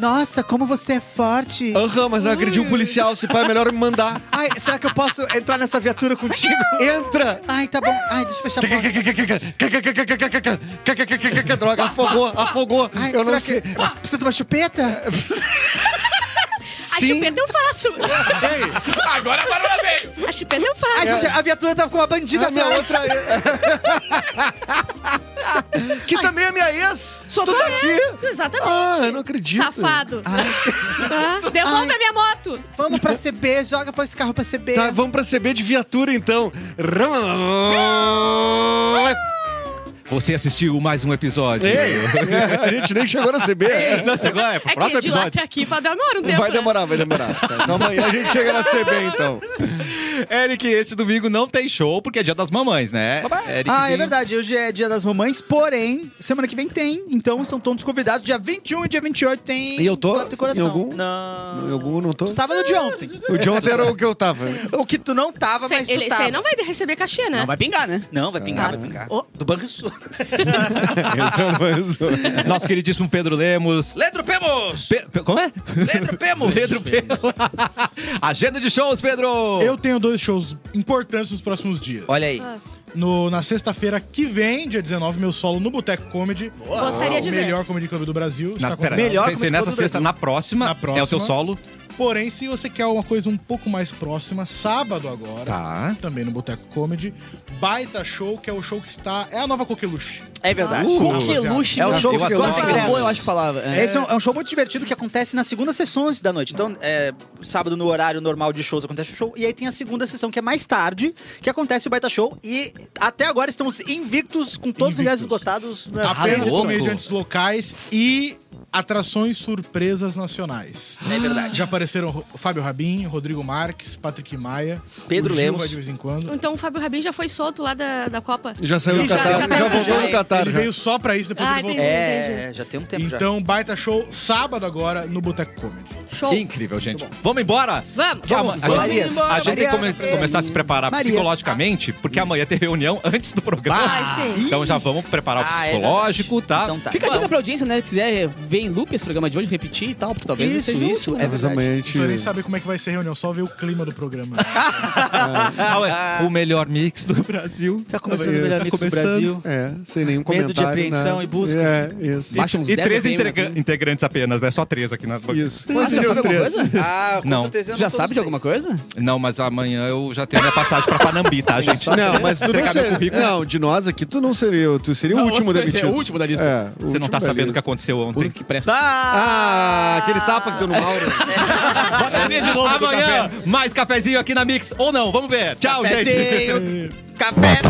Nossa, como você é forte. Aham, mas eu agredi um policial. Se pai, é melhor me mandar. Ai, será que eu posso entrar nessa viatura contigo? Entra! Ai, tá bom. Ai, deixa eu fechar a porta. Droga, afogou, afogou. Ai, Eu será não sei. que... Precisa de uma chupeta? [laughs] A chupeta eu faço. Ei, Agora a barulha veio. A chupeta eu faço. Ai, gente, a viatura tava com uma bandida a minha outra. [laughs] que também é minha ex. Sou tu tua tá aqui. ex. Exatamente. Ah, eu não acredito. Safado. Tá? Devolve Ai. a minha moto. Vamos pra CB, joga pra esse carro pra CB. Tá, vamos pra CB de viatura então. Você assistiu mais um episódio. Ei, [laughs] a gente nem chegou na CB. Não chegou? É pro É próximo que de lá episódio. até aqui vai demorar um tempo. Vai né? demorar, vai demorar. Então amanhã a gente chega na CB então. [laughs] Eric, esse domingo não tem show porque é dia das mamães, né? Ericzinho. Ah, é verdade. Hoje é dia das mamães, porém, semana que vem tem. Então estão todos convidados. Dia 21 e dia 28 tem. E eu tô e Coração. em algum? Não. Em algum não tô? Tu tava no de ontem. O de ontem era o que eu tava. O que tu não tava, Cê- mas tu ele, tava. cê não vai receber cachê, né? Não vai pingar, né? Não, vai pingar, vai pingar. Ô. Do Banco Sul. Esse é o mais- Nosso queridíssimo Pedro Lemos. Ledro Pemos! Pe- Pe- como é? Ledro Pemos! Pedro Pemos. [laughs] Agenda de shows, Pedro. Eu tenho dois shows importantes nos próximos dias. Olha aí. No, na sexta-feira que vem, dia 19, meu solo no Boteco Comedy. Gostaria de o ver. melhor comedy club do Brasil. Na, está pera, convidado. Melhor se, como se de nessa todo o sexta, Brasil. na próxima, Na é o teu próxima. solo. Porém, se você quer uma coisa um pouco mais próxima, sábado agora, Tá. também no Boteco Comedy, Baita Show, que é o show que está... É a nova Coqueluche. É verdade. Coqueluche. É o show eu que que ingresso. eu acho que falava. É. Esse é um, é um show muito divertido que acontece nas segundas sessões da noite. Então, é, sábado no horário normal de shows acontece o show. E aí tem a segunda sessão, que é mais tarde, que acontece o Baita Show. E até agora estamos invictos, com todos os ingressos Invictos. esgotados. nas Apenas comediantes locais e atrações surpresas nacionais. É verdade. Já apareceram Fábio Rabin, Rodrigo Marques, Patrick Maia, Pedro o Gil Lemos. vai de vez em quando. Então o Fábio Rabin já foi solto lá da, da Copa. Já saiu do Já- Catar, já já, tá- voltou já- no Catar. Ele já. veio só pra isso, depois Ah, ele voltou. entendi. É, já tem um tempo já. Então, baita show, sábado agora, no Boteco Comedy. Show. Incrível, gente. Vamos embora? Vamos. Que ama- a, gente, a gente tem que come- começar a se preparar Marias. psicologicamente, porque amanhã tem reunião antes do programa. Sim. Então já vamos preparar o Ah, é psicológico, tá? Então tá. Fica a dica pra audiência, né? Se quiser ver em loop esse programa de hoje, repetir e tal, porque talvez Isso, seja isso, útil, é né? Amanhã a Não nem saber como é que vai ser a reunião, só ver o clima do programa. [laughs] Ah, ué, o melhor mix do Brasil. Tá começando o melhor tá mix do. Brasil. É, sem nenhum Medo de comentário. apreensão né? e busca. É, isso. Baixa uns E 10 três integra- né? integrantes apenas, né? Só três aqui na Isso. Ah, Quais já seriam sabe os alguma três? coisa? Ah, com Não. certeza. já não tô sabe de alguma coisa? Não, mas amanhã eu já tenho minha passagem pra Panambi, tá, [laughs] gente? Não, mas tu não. Não, de nós aqui, tu não seria... Tu seria o último demitido. É o último da lista. É, Você não tá sabendo o que aconteceu ontem. Presta. Ah, aquele tapa que deu no [laughs] Mauro. Bota a minha de novo Amanhã, café. mais cafezinho aqui na Mix. Ou não, vamos ver. Tchau, gente. Cafezinho. Café.